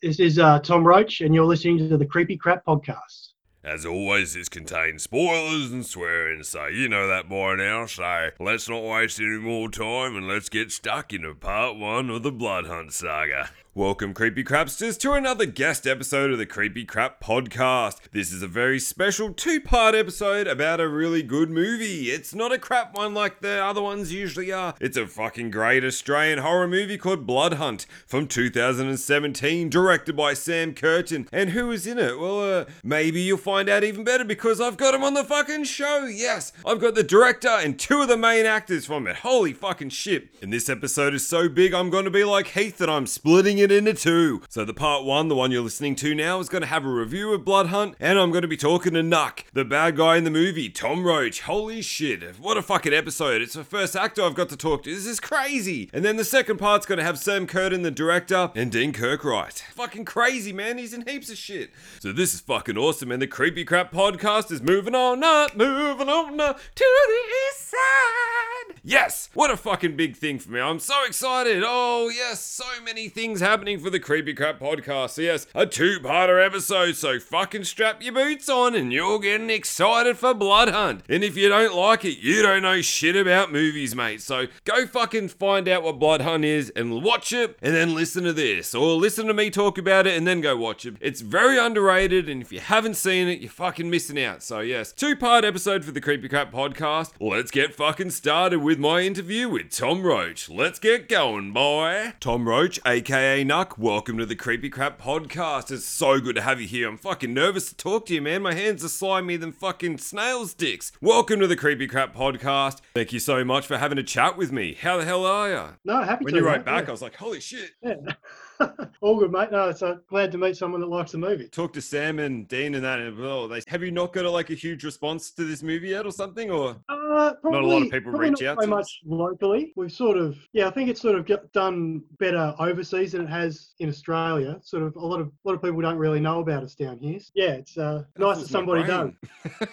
This is uh, Tom Roach, and you're listening to the Creepy Crap Podcast. As always, this contains spoilers and swearing, so you know that by now. So let's not waste any more time and let's get stuck into part one of the Blood Hunt saga. Welcome, Creepy Crapsters, to another guest episode of the Creepy Crap Podcast. This is a very special two part episode about a really good movie. It's not a crap one like the other ones usually are. It's a fucking great Australian horror movie called Blood Hunt from 2017, directed by Sam Curtain. And who is in it? Well, uh, maybe you'll find out even better because I've got him on the fucking show. Yes, I've got the director and two of the main actors from it. Holy fucking shit. And this episode is so big, I'm going to be like Heath that I'm splitting it into two. So the part one, the one you're listening to now, is going to have a review of Blood Hunt, and I'm going to be talking to Nuck, the bad guy in the movie, Tom Roach. Holy shit, what a fucking episode. It's the first actor I've got to talk to. This is crazy. And then the second part's going to have Sam Curtain, the director, and Dean Kirkright. Fucking crazy, man. He's in heaps of shit. So this is fucking awesome, and the Creepy Crap podcast is moving on up, moving on up to the east side. Yes, what a fucking big thing for me. I'm so excited. Oh, yes, so many things happening for the Creepy Crap podcast. So, yes, a two parter episode. So, fucking strap your boots on and you're getting excited for Blood Hunt. And if you don't like it, you don't know shit about movies, mate. So, go fucking find out what Blood Hunt is and watch it and then listen to this. Or listen to me talk about it and then go watch it. It's very underrated. And if you haven't seen it, you're fucking missing out. So, yes, two part episode for the Creepy Crap podcast. Let's get fucking started with my interview with Tom Roach. Let's get going, boy. Tom Roach, aka Nuck, welcome to the Creepy Crap podcast. It's so good to have you here. I'm fucking nervous to talk to you, man. My hands are slimy than fucking snail's dicks. Welcome to the Creepy Crap podcast. Thank you so much for having a chat with me. How the hell are you? No, happy When to. you wrote mate, back, yeah. I was like, holy shit. Yeah. All good, mate. No, it's uh, glad to meet someone that likes the movie. Talk to Sam and Dean and that. And, well, they, have you not got a, like a huge response to this movie yet or something? Or Uh, probably, Not a lot of people reach not out so to much locally. We've sort of, yeah, I think it's sort of done better overseas than it has in Australia. Sort of, a lot of, a lot of people don't really know about us down here. Yeah, it's uh, nice that somebody does.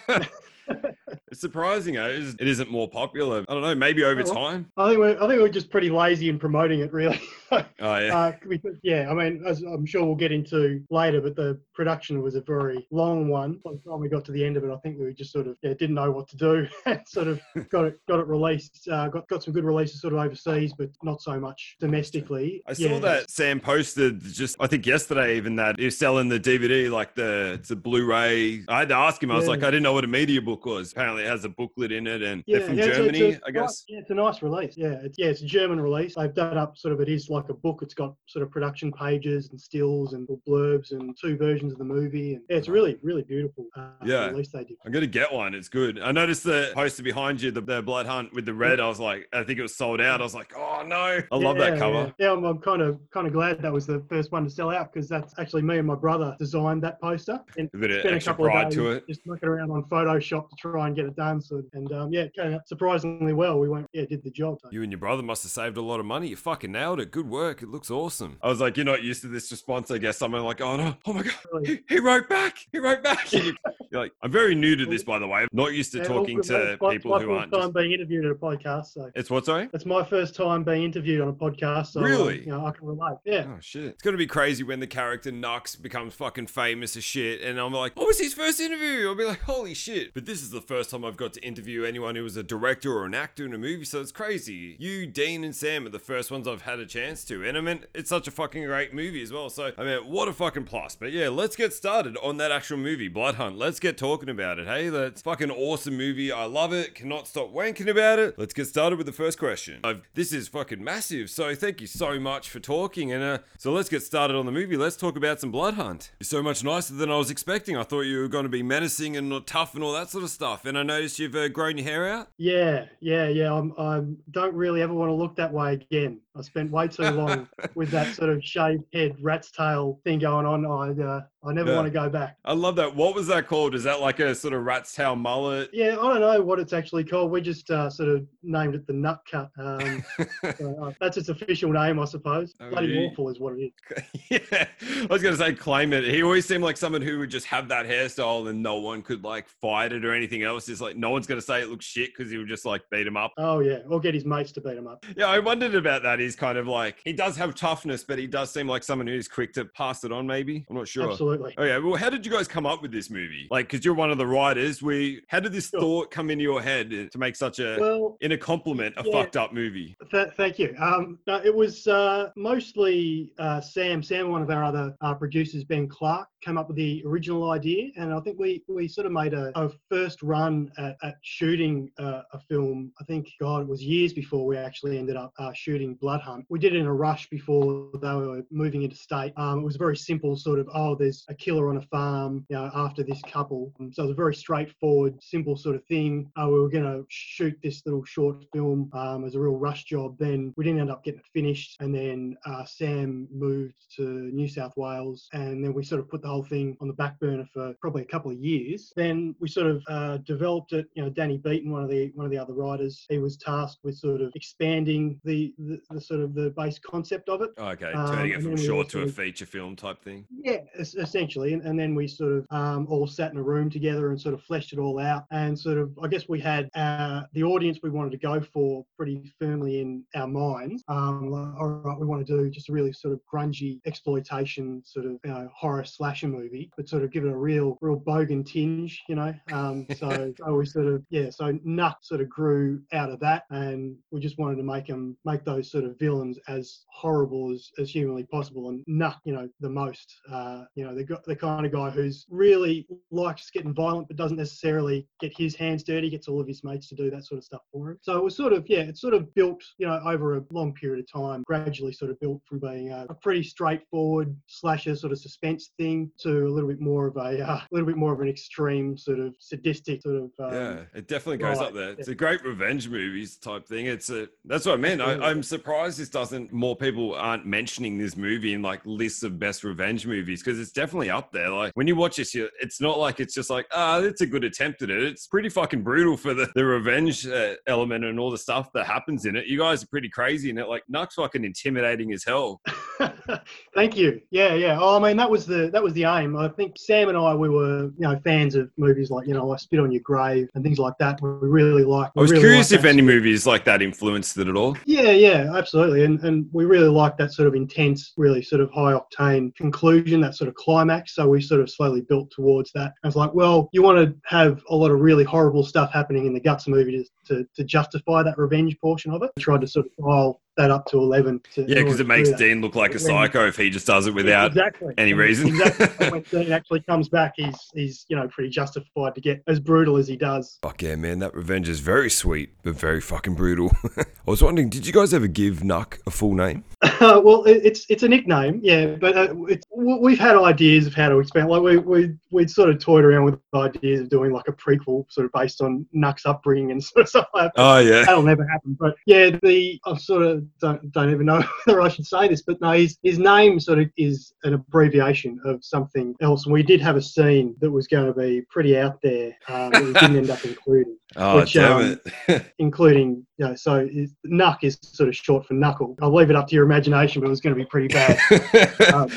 it's surprising, eh? It is- it isn't more popular. I don't know, maybe over Oh, time. I think we're, I think we're just pretty lazy in promoting it, really. Oh, yeah. Uh, because, yeah, I mean, as I'm sure we'll get into later, but the production was a very long one. By the time we got to the end of it, I think we just sort of yeah, didn't know what to do. and sort of got it got it released. Uh, got got some good releases sort of overseas, but not so much domestically. I saw Yeah, that Sam posted just I think yesterday even that he's selling the DVD like the it's a Blu-ray. I had to ask him. I was Yeah. like, I didn't know what a media book was. Apparently, it has a booklet in it, and Yeah, they're from yeah, it's a- it's Germany, a I guess. yeah, it's a nice release. Yeah, it's, yeah, it's a German release. They've done up sort of it is like a book. It's got sort of production pages and stills and blurbs and two versions of the movie. And yeah, it's really really beautiful. Uh, Yeah. release they did. I'm gonna get one. It's good. I noticed the poster behind you, the, the blood hunt with the red. I was like, I think it was sold out. I was like, oh no, I love that cover. Yeah, I'm, I'm kind of kind of glad that was the first one to sell out because that's actually me and my brother designed that poster and A bit of spent a extra couple of days to it. just looking around on Photoshop to try and get it done. So and um, yeah, it came out surprisingly well. We went yeah did the job. You and your brother must have saved a lot of money. You fucking nailed it. Good work. It looks awesome. I was like, you're not used to this response, I guess. Someone like, oh no, oh my god, he, he wrote back. He wrote back. You- You're like, I'm very new to this, by the way. I'm not used to Yeah, talking mate. to my- people it's who my aren't. first Just... time being interviewed at a podcast. So It's what, sorry? it's my first time being interviewed on a podcast. So um, Really? you know, I can relate. Yeah. Oh shit! It's gonna be crazy when the character Nuck becomes fucking famous as shit, and I'm like, what was his first interview." I'll be like, "Holy shit!" But this is the first time I've got to interview anyone who was a director or an actor in a movie, so it's crazy. You, Dean, and Sam are the first ones I've had a chance to, and I mean, it's such a fucking great movie as well. So I mean, what a fucking plus! But yeah, let's get started on that actual movie, Blood Hunt. Let's get talking about it. Hey, that's fucking awesome movie. I love it. Cannot stop wanking about it. Let's get started with the first question. I've, this is fucking massive. So thank you so much for talking. And uh, so let's get started on the movie. Let's talk about some Blood Hunt. You're so much nicer than I was expecting. I thought you were going to be menacing and tough and all that sort of stuff. And I noticed you've uh, grown your hair out. Yeah, yeah, yeah. I'm, I don't really ever want to look that way again. I spent way too long with that sort of shaved head, rat's tail thing going on. I, uh, I never Yeah. want to go back. I love that. What was that called? Is that like a sort of rat's tail mullet? Yeah, I don't know what it's actually called. We just uh, sort of named it the Nut Cut. Um, uh, that's its official name, I suppose. Oh, Bloody yeah. awful is what it is. yeah, I was gonna say claim it. He always seemed like someone who would just have that hairstyle and no one could like fight it or anything else. It's like no one's gonna say it looks shit because he would just like beat him up. Oh yeah, or get his mates to beat him up. Yeah, I wondered about that. He's kind of like he does have toughness, but he does seem like someone who's quick to pass it on. Maybe I'm not sure. Absolutely. Oh yeah. Well, how did you guys come up with this movie? Like, because you're one of the writers. We how did this Sure. thought come into your head to make such a Well, in a compliment a Yeah. fucked up movie? Th- thank you. Um, no, it was uh, mostly uh, Sam. Sam, one of our other uh, producers, Ben Clark, came up with the original idea, and I think we we sort of made a, a first run at, at shooting uh, a film. I think God, it was years before we actually ended up uh, shooting Blood Hunt. We did it in a rush before they were moving into state. Um, it was a very simple sort of oh, there's a killer on a farm, you know, after this couple. Um, so it was a very straightforward, simple sort of thing. Uh, we were going to shoot this little short film um, as a real rush job. Then we didn't end up getting it finished, and then uh, Sam moved to New South Wales, and then we sort of put the whole thing on the back burner for probably a couple of years. Then we sort of uh, developed it. You know, Danny Beaton, one of the one of the other writers, he was tasked with sort of expanding the the, the sort of the base concept of it. Oh, okay, Um, turning it from short to a feature film type thing. Yeah, es- essentially, and, and then we sort of um, all sat in a room together and sort of fleshed it all out. And sort of, I guess we had uh, the audience we wanted to go for pretty firmly in our minds. Um, like, all right, we want to do just a really sort of grungy exploitation, sort of you know, horror slasher movie, but sort of give it a real, real bogan tinge, you know. Um, so, so we sort of, yeah, so Nuck sort of grew out of that, and we just wanted to make them make those sort of villains as horrible as, as humanly possible. And Nuck, you know, the most, uh, you know, the, the kind of guy who's really likes getting violent, but doesn't necessarily get his hands dirty, gets all of his mates to do that sort of stuff for him. So it was sort of, yeah, it's sort of built, you know, over a long period of time, gradually sort of built from being a, a pretty straightforward slasher sort of suspense thing to a little bit more of a, uh, little bit more of an extreme sort of sadistic sort of, um, yeah, it definitely goes right, up there. It's a great revenge movies type thing. It's a that's what I meant. I, i'm surprised this doesn't more people aren't mentioning this movie in like lists of best revenge movies because it's definitely up there. Like when you watch this, you, it's not like it's just like ah, it's a good attempt at it. It's pretty fucking brutal for the the revenge uh, element and all the stuff that happens in it. You guys are pretty crazy in it. Like Nuck's fucking intimidating as hell. Thank you. Yeah, yeah. Oh, I mean, that was the that was the aim. I think Sam and I we were you know fans of movies like you know I Spit on Your Grave and things like that. We really like. I was really curious if any movies like that influenced it at all. Yeah, yeah, absolutely. And and we really like that sort of intense, really sort of high octane conclusion, that sort of climax. So we sort of slowly built towards that. And it's like, well, you want to have a lot of really horrible stuff happening in the guts movie to, to, to justify that revenge portion of it. We tried to sort of dial that up to 11. To, Yeah, because it makes. Dean look like a Yeah. psycho if he just does it without exactly. any reason. exactly. When Dean actually comes back, he's he's you know pretty justified to get as brutal as he does. Fuck yeah, man, that revenge is very sweet, but very fucking brutal. I was wondering, did you guys ever give Nuck a full name? Uh, well, it, it's it's a nickname, yeah. But uh, it's, we've had ideas of how to expand. Like we we we'd sort of toyed around with ideas of doing like a prequel, sort of based on Nuck's upbringing and sort of stuff like that. Oh yeah. That'll never happen. But yeah, the I sort of don't don't even know whether I should say this, but no, his his name sort of is an abbreviation of something else. And we did have a scene that was going to be pretty out there um, that we didn't end up including Oh Which, damn um, it. including, you know, so is, Nuck is sort of short for knuckle. I'll leave it up to your imagination, but it was going to be pretty bad. um,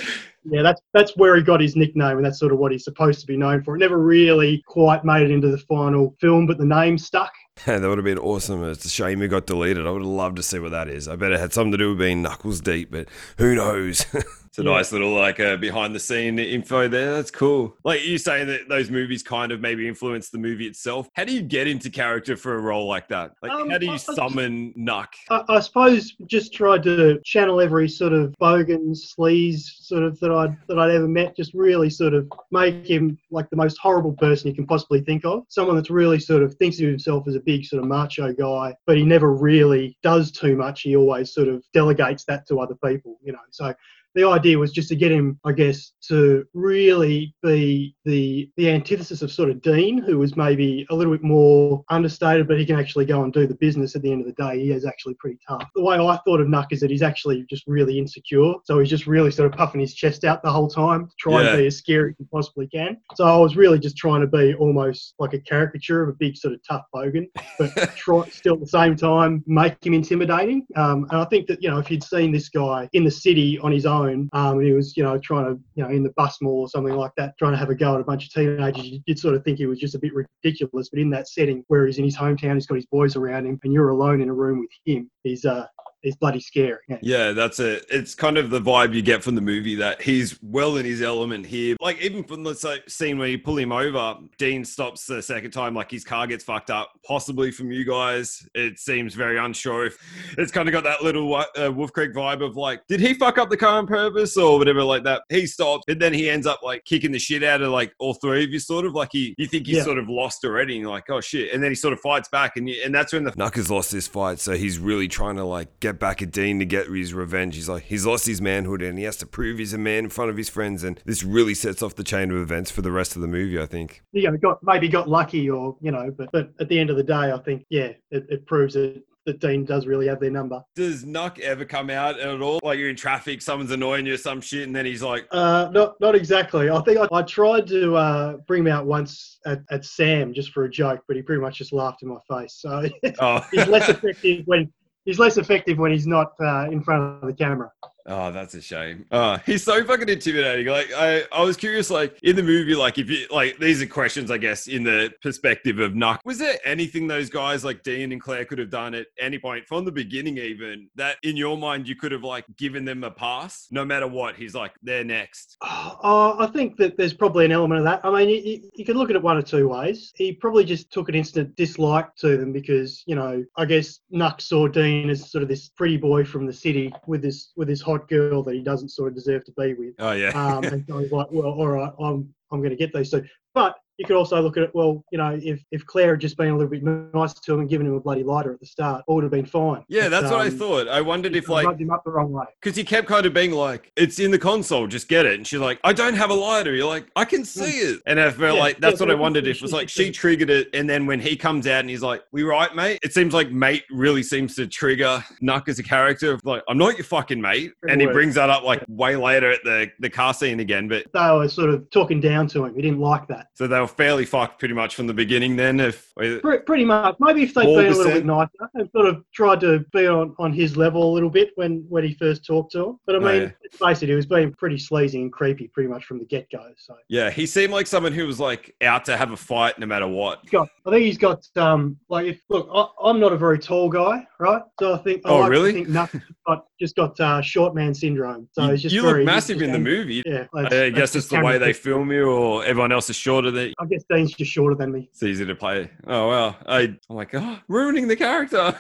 yeah, that's that's where he got his nickname, and that's sort of what he's supposed to be known for. It never really quite made it into the final film, but the name stuck. that would have been awesome. It's a shame it got deleted. I would have loved to see what that is. I bet it had something to do with being knuckles deep, but who knows? A Yeah. nice little like uh, behind the scene info there. That's cool. Like you saying that those movies kind of maybe influence the movie itself. How do you get into character for a role like that? Like Um, how do I- I you just- summon Nuck? I, I suppose just tried to channel every sort of bogan sleaze sort of that I'd that I'd ever met. Just really sort of make him like the most horrible person you can possibly think of. Someone that's really sort of thinks of himself as a big sort of macho guy, but he never really does too much. He always sort of delegates that to other people, you know. So the idea was just to get him, I guess, to really be the the antithesis of sort of Dean, who was maybe a little bit more understated, but he can actually go and do the business at the end of the day. He is actually pretty tough. The way I thought of Nuck is that he's actually just really insecure. So he's just really sort of puffing his chest out the whole time, trying Yeah. to be as scary as he possibly can. So I was really just trying to be almost like a caricature of a big sort of tough bogan, but try, still at the same time make him intimidating. Um, and I think that, you know, if you'd seen this guy in the city on his own, um, and he was, you know, trying to, you know, in the bus mall or something like that, trying to have a go at a bunch of teenagers, you- you'd sort of think he was just a bit ridiculous. But in that setting where he's in his hometown, he's got his boys around him, and you're alone in a room with him, he's, uh, he's bloody scary. Yeah. Yeah, that's it. It's kind of the vibe you get from the movie that he's well in his element here. Like even from the say, scene where you pull him over, Dean stops the second time, like his car gets fucked up, possibly from you guys. It seems very unsure if it's kind of got that little uh, Wolf Creek vibe of like, did he fuck up the car on purpose or whatever like that? He stops, and then he ends up like kicking the shit out of like all three of you, sort of like he, you think he's Yeah. sort of lost already, and you're like, oh shit, and then he sort of fights back, and you, and that's when the Nuck has lost this fight, so he's really trying to like get back at Dean to get his revenge. He's like he's lost his manhood and he has to prove he's a man in front of his friends, and this really sets off the chain of events for the rest of the movie. I think. you know, got maybe got lucky or you know, but but at the end of the day, I think yeah, it, it proves that that Dean does really have their number. Does Nuck ever come out at all? Like you're in traffic, someone's annoying you or some shit, and then he's like, Uh, not not exactly. I think I, I tried to uh, bring him out once at, at Sam just for a joke, but he pretty much just laughed in my face. So oh, he's less effective when he's less effective when he's not uh, in front of the camera. Oh, that's a shame. Oh, he's so fucking intimidating. Like I, I was curious, like in the movie, like if you like these are questions, I guess, in the perspective of Nuck. Was there anything those guys like Dean and Claire could have done at any point from the beginning, even that in your mind you could have like given them a pass, no matter what? He's like, they're next. Uh, I think that there's probably an element of that. I mean, you, you- can look at it one or two ways. He probably just took an instant dislike to them because, you know, I guess Nuck saw Dean as sort of this pretty boy from the city with this with this hot girl that he doesn't sort of deserve to be with. Oh yeah. Um, and so he's like, well, all right, I'm I'm going to get those two. But you could also look at it, well, you know, if, if Claire had just been a little bit nice to him and given him a bloody lighter at the start, all would have been fine. yeah, But, that's what I um, thought. I wondered if like rubbed him up the wrong way. because he kept kind of being like, "It's in the console, just get it." And she's like, "I don't have a lighter." You're like, "I can see it." And I felt Yeah, like that's yeah, what I wondered if it was like she- triggered it, and then when he comes out and he's like, "We right, mate?" It seems like mate really seems to trigger Nuck as a character. Of like, I'm not your fucking mate, and he brings that up like way later at the the car scene again. But They were sort of talking down to him. He didn't like that. so they were fairly fucked pretty much from the beginning. Then if Pretty much. Maybe if they'd been a little bit nicer and sort of tried to be on, on his level a little bit when, when he first talked to him. But I Oh, mean, yeah. let's face it, he was being pretty sleazy and creepy pretty much from the get go. So yeah, he seemed like someone who was like out to have a fight no matter what. got, I think he's got, um, like, if, look, I, I'm not a very tall guy, right? So I think, I Oh, like really? think nothing, got, just got uh, short man syndrome. So you he's just you very, look massive in the movie. Yeah. I guess it's the way they film you, or everyone else is shorter than I guess Dean's just shorter than me. it's easy to play. Oh wow, I I'm like oh, ruining the character.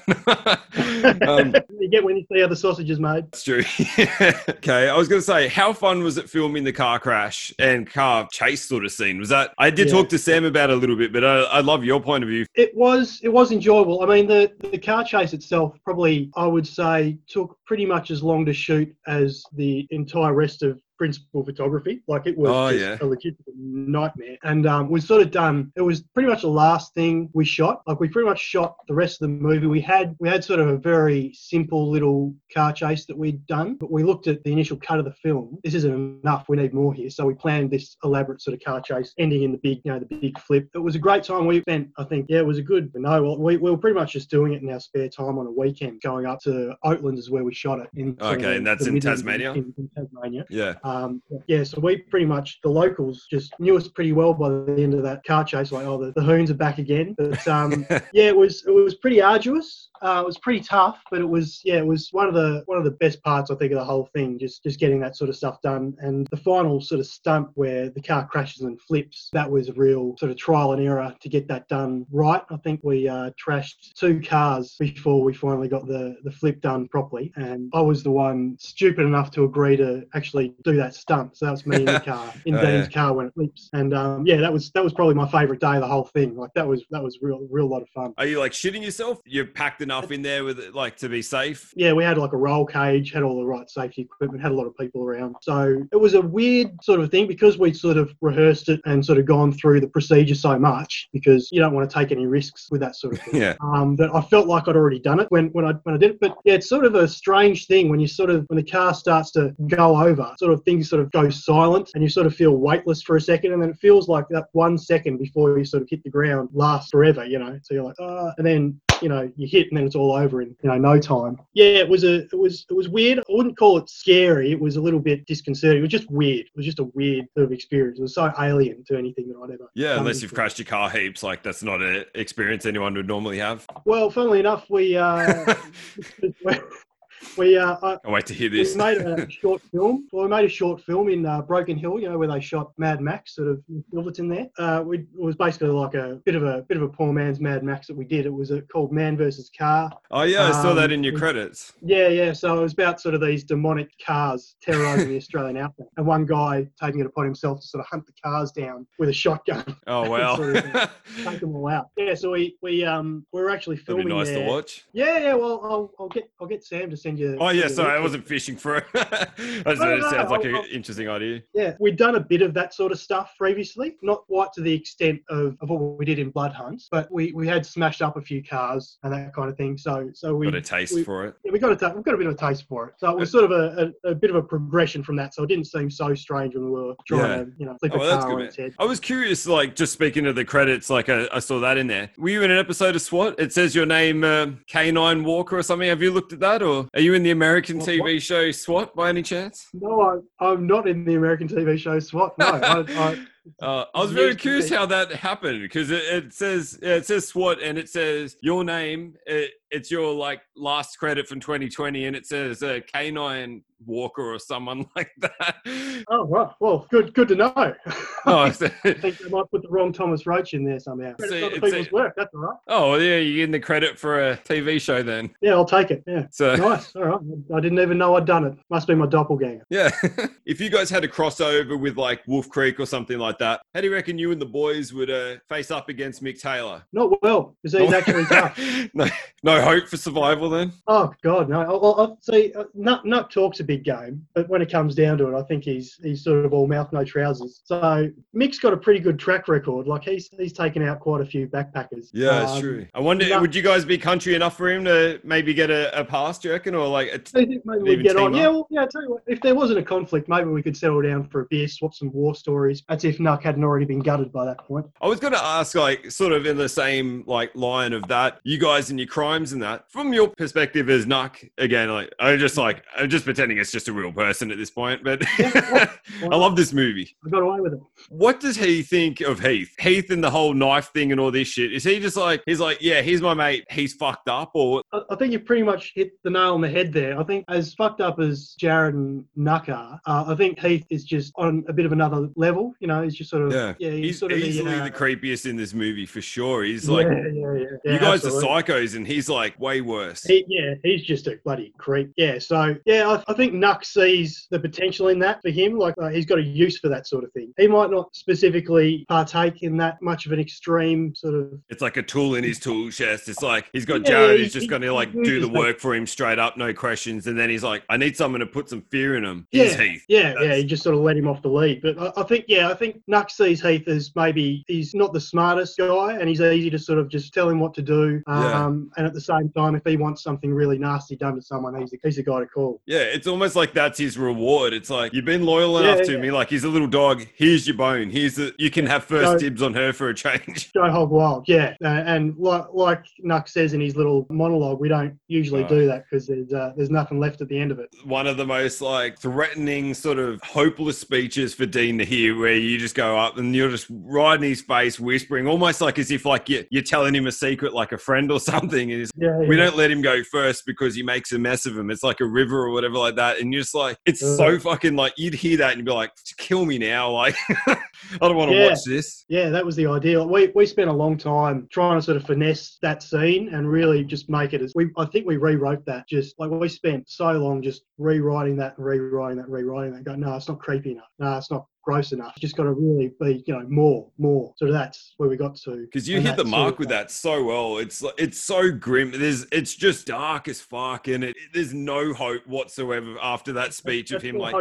um, you get when you see how the sausage is made. that's true. okay, I was gonna say, how fun was it filming the car crash and car chase sort of scene? Was that? I did Yeah. talk to Sam about it a little bit, but I, I love your point of view. It was it was enjoyable. I mean, the the car chase itself probably I would say took pretty much as long to shoot as the entire rest of principal photography. Like it was Oh, yeah. a legitimate nightmare, and um, was sort of done. It was pretty much the last thing we shot. Like we pretty much shot the rest of the movie. We had we had sort of a very simple little car chase that we'd done, but we looked at the initial cut of the film. This isn't enough. We need more here. So we planned this elaborate sort of car chase, ending in the big, you know, the big flip. It was a great time. We spent, I think, yeah, it was a good. No, well, we, we were pretty much just doing it in our spare time on a weekend, going up to Oatland is where we shot it. In Okay, and that's in Tasmania? In, in Tasmania. Yeah. Um, yeah, so we pretty much the locals just knew us pretty well by the end of that car chase. Like, oh, the, the hoons are back again. But um, yeah, it was it was pretty arduous. Uh, it was pretty tough, but it was yeah, it was one of the one of the best parts I think of the whole thing. Just just getting that sort of stuff done, and the final sort of stunt where the car crashes and flips. That was a real sort of trial and error to get that done right. I think we uh, trashed two cars before we finally got the the flip done properly, and I was the one stupid enough to agree to actually do that stunt. So that was me in the car, in Oh, Dean's yeah. car when it leaps. And um, yeah, that was that was probably my favourite day of the whole thing. Like that was that was real real lot of fun. Are you like shitting yourself? You're packed enough in there with it, like to be safe. Yeah, we had like a roll cage, had all the right safety equipment, had a lot of people around. So it was a weird sort of thing because we'd sort of rehearsed it and sort of gone through the procedure so much because you don't want to take any risks with that sort of thing. Yeah. um, that I felt like I'd already done it when, when I when I did it. But yeah, it's sort of a strange thing when you sort of when the car starts to go over, sort of things sort of go silent and you sort of feel weightless for a second, and then it feels like that one second before you sort of hit the ground lasts forever, you know. So you're like, ah, and then you know you hit and then it's all over in you know no time. Yeah, it was a it was it was weird. I wouldn't call it scary. It was a little bit disconcerting. It was just weird. It was just a weird sort of experience. It was so alien to anything that I'd ever. Yeah, unless you've before. crashed your car heaps, like that's not an experience anyone would normally have. Well, funnily enough, we uh, we uh, I, I wait to hear we this. made a short film. Well, we made a short film in uh, Broken Hill, you know, where they shot Mad Max, sort of in Silverton there. Uh, we, it was basically like a bit of a bit of a poor man's Mad Max that we did. It was uh called Man versus Car. oh yeah, I saw that um, in your we- credits. Yeah, yeah. So it was about sort of these demonic cars terrorizing the Australian outback, and one guy taking it upon himself to sort of hunt the cars down with a shotgun, Oh wow. sort of take them all out. Yeah. So we we um we were actually That'd be filming nice there. to watch. Yeah, yeah. Well, I'll, I'll get I'll get Sam to send you. Oh yeah, sorry, I wasn't fishing for it. I just No, it no, sounds like an interesting idea. Yeah, we'd done a bit of that sort of stuff previously, not quite to the extent of, of what we did in Blood Hunts, but we, we had smashed up a few cars and that kind of thing. So so we Got a taste we, for it. yeah, we got a ta- we got a bit of a taste for it. So it was sort of a, a, a bit of a progression from that. So it didn't seem so strange when we were trying Yeah. to you know flip Oh, a well, car on its head. I was curious, like, just speaking of the credits, like, I, I saw that in there. Were you in an episode of SWAT? It says your name, uh, K9 Walker or something. Have you looked at that? Or are you in the American What- TV show SWAT by any chance? No, I, I'm not in the American TV show SWAT. No, I, I, Uh, I was very curious how that happened because it, it says it says SWAT and it says your name. It, it's your like last credit from 2020 and it says uh, K9 Walker or someone like that. oh right, well, good good to know. Oh, I think they might put the wrong Thomas Roach in there somehow. It's other it's a- people's work. That's all right. oh yeah, you're in the credit for a TV show then. Yeah, I'll take it. Yeah. So Nice. All right. I didn't even know I'd done it. Must be my doppelganger. Yeah. if you guys had a crossover with like Wolf Creek or something like that, how do you reckon you and the boys would uh, face up against Mick Taylor? Not well, because he's actually tough. no, no hope for survival then? Oh God, no. I, I, I see. Uh, Nuck, Nuck talks a big game, but when it comes down to it, I think he's he's sort of all mouth no trousers. So Mick's got a pretty good track record. Like he's he's taken out quite a few backpackers. Yeah, Um, true. I wonder, no- would you guys be country enough for him to maybe get a, a pass, do you reckon? Or like, a think maybe we'd get on. team Yeah, well, yeah. I tell you what, if there wasn't a conflict, maybe we could settle down for a beer, swap some war stories. That's if Nuck hadn't already been gutted by that point. I was going to ask, like, sort of in the same like line of that, you guys and your crimes and that, from your perspective as Nuck, again, like, I'm just like, I'm just pretending it's just a real person at this point, but I love this movie. I got away with it. What does he think of Heath? Heath and the whole knife thing and all this shit. Is he just like, he's like, yeah, he's my mate, he's fucked up, or I I think you pretty much hit the nail on the head there. I think as fucked up as Jared and Nuck are, uh, I think Heath is just on a bit of another level. You know, he's just sort of Yeah. yeah. He's, he's sort of easily the, uh, the creepiest in this movie for sure. He's like, yeah, yeah, yeah, you guys absolutely. are psychos, and he's like way worse. He, yeah, he's just a bloody creep. Yeah, so yeah, I, I think Nuck sees the potential in that for him. Like uh, he's got a use for that sort of thing. He might not specifically partake in that much of an extreme sort of. It's like a tool in his tool chest. It's like he's got Jared he- who's just going to like do the work for him straight up, no questions. And then he's like, I need someone to put some fear in him. Yeah, He's Heath. yeah, yeah. He just sort of let him off the lead. But I, I think, yeah, I think Nuck sees Heath as maybe he's not the smartest guy, and he's easy to sort of just tell him what to do. Yeah. Um, and at the same time, if he wants something really nasty done to someone, he's the, he's the guy to call. Yeah, it's almost like that's his reward. It's like you've been loyal Yeah, enough to yeah. me. Like he's a little dog. Here's your bone. Here's the. You can have first So- dibs on her for a change. Go hog wild, yeah. Uh, and like like Nuck says in his little monologue, we don't usually do that because there's uh, there's nothing left at the end of it. One of the most like threatening, sort of hopeless speeches for Dean to hear, where you just go up and you're just right in his face, whispering, almost like as if like you're, you're telling him a secret, like a friend or something. And he's Yeah, we don't let him go first because he makes a mess of him. It's like a river or whatever like that. And you're just like, it's so fucking like, you'd hear that and you'd be like, kill me now. Like, I don't want to Yeah. watch this. Yeah, that was the ideal. We we spent a long time trying to sort of finesse that scene and really just make it as we. I think we rewrote that. Just like we spent so long just rewriting that and rewriting that, and rewriting that. Go, no, it's not creepy enough. No, it's not gross enough. You just got to really be, you know, more, more. So that's where we got to. Because you And hit the mark with that so well. It's it's so grim. There's it's just dark as fuck, and it, there's no hope whatsoever after that speech of him. Like,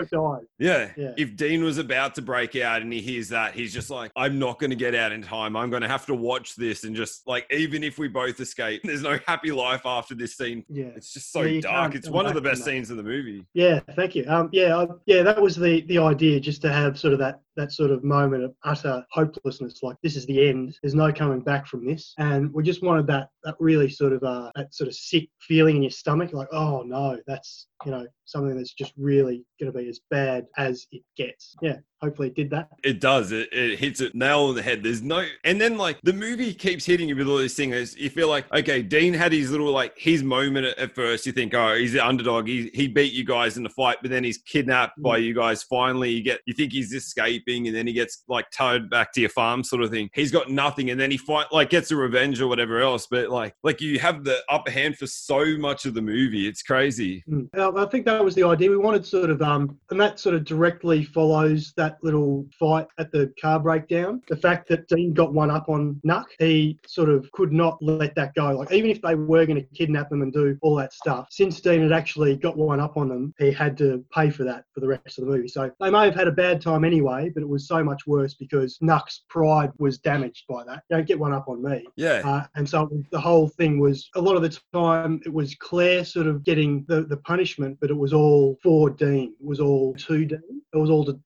yeah, Yeah. if Dean was about to break out and he hears that, he's just like, I'm not going to get out in time. I'm going to have to watch this, and just like even if we both escape, there's no happy life after this scene. Yeah. It's just so Yeah, dark. It's one of the best scenes of the movie. Yeah, thank you. Um, yeah, I, yeah, that was the the idea, just to have sort of that that sort of moment of utter hopelessness, like this is the end. There's no coming back from this, and we just wanted that that really sort of uh, that sort of sick feeling in your stomach, like oh no, that's you know something that's just really going to be as bad as it gets. Yeah, hopefully it did that. It does. It, it hits it nail on the head. There's no, and then like the movie keeps hitting you with all these things. You feel like, okay, Dean had his little like his moment at, at first. You think, oh, he's the underdog. He he beat you guys in the fight, but then he's kidnapped by you guys. Finally, you get you think he's escaping, and then he gets like towed back to your farm, sort of thing. He's got nothing, and then he fight like gets a revenge or whatever else. But like like you have the upper hand for so much of the movie. It's crazy. Mm. I think that was the idea. We wanted sort of, um, and that sort of directly follows that little fight at the car breakdown. The fact that Dean got one up on Nuck, he sort of could not let that go. Like even if they were going to kidnap them and do all that stuff, since Dean had actually got one up on them, he had to pay for that for the rest of the movie. So they may have had a bad time anyway, but it was so much worse because Nuck's pride was damaged by that. Don't get one up on me. Yeah. Uh, and so the whole thing was a lot of the time it was Claire sort of getting the, the punishment, but it was all for Dean. It was all to Dean. It was all to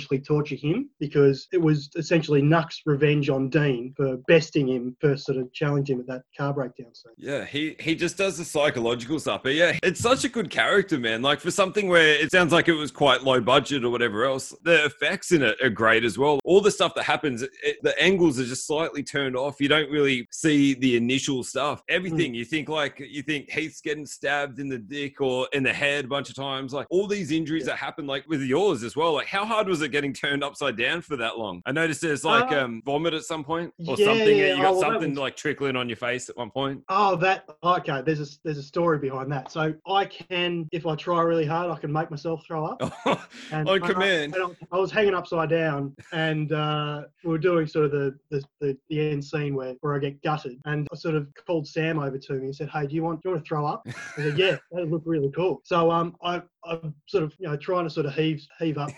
psychologically torture him because it was essentially Nuck's revenge on Dean for besting him for sort of challenging him at that car breakdown scene. Yeah, he he just does the psychological stuff. But yeah, it's such a good character, man. Like for something where it sounds like it was quite low budget or whatever else, the effects in it are great as well. All the stuff that happens, it, the angles are just slightly turned off. You don't really see the initial stuff. Everything hmm. you think like you think Heath's getting stabbed in the dick or in the head a bunch of times. Like all these injuries that happen, like with yours as well. Like how hard was it getting turned upside down for that long? I noticed there's like Uh, um vomit at some point or yeah, something. yeah. You got Oh, something was- like trickling on your face at one point. Oh, that okay. There's a there's a story behind that. So I can, if I try really hard, I can make myself throw up. And on I- command. and I, I was hanging upside down, and uh, we were doing sort of the, the, the, the end scene where, where I get gutted. And I sort of called Sam over to me and said, "Hey, do you want do you want to throw up?" I said, "Yeah, that would look really cool." So um, I I'm sort of you know trying to sort of heave heave up.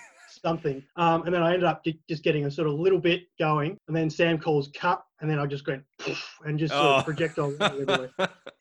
Something, um, and then I ended up just getting a sort of little bit going, and then Sam calls cut, and then I just went and just sort Oh. of projectile everywhere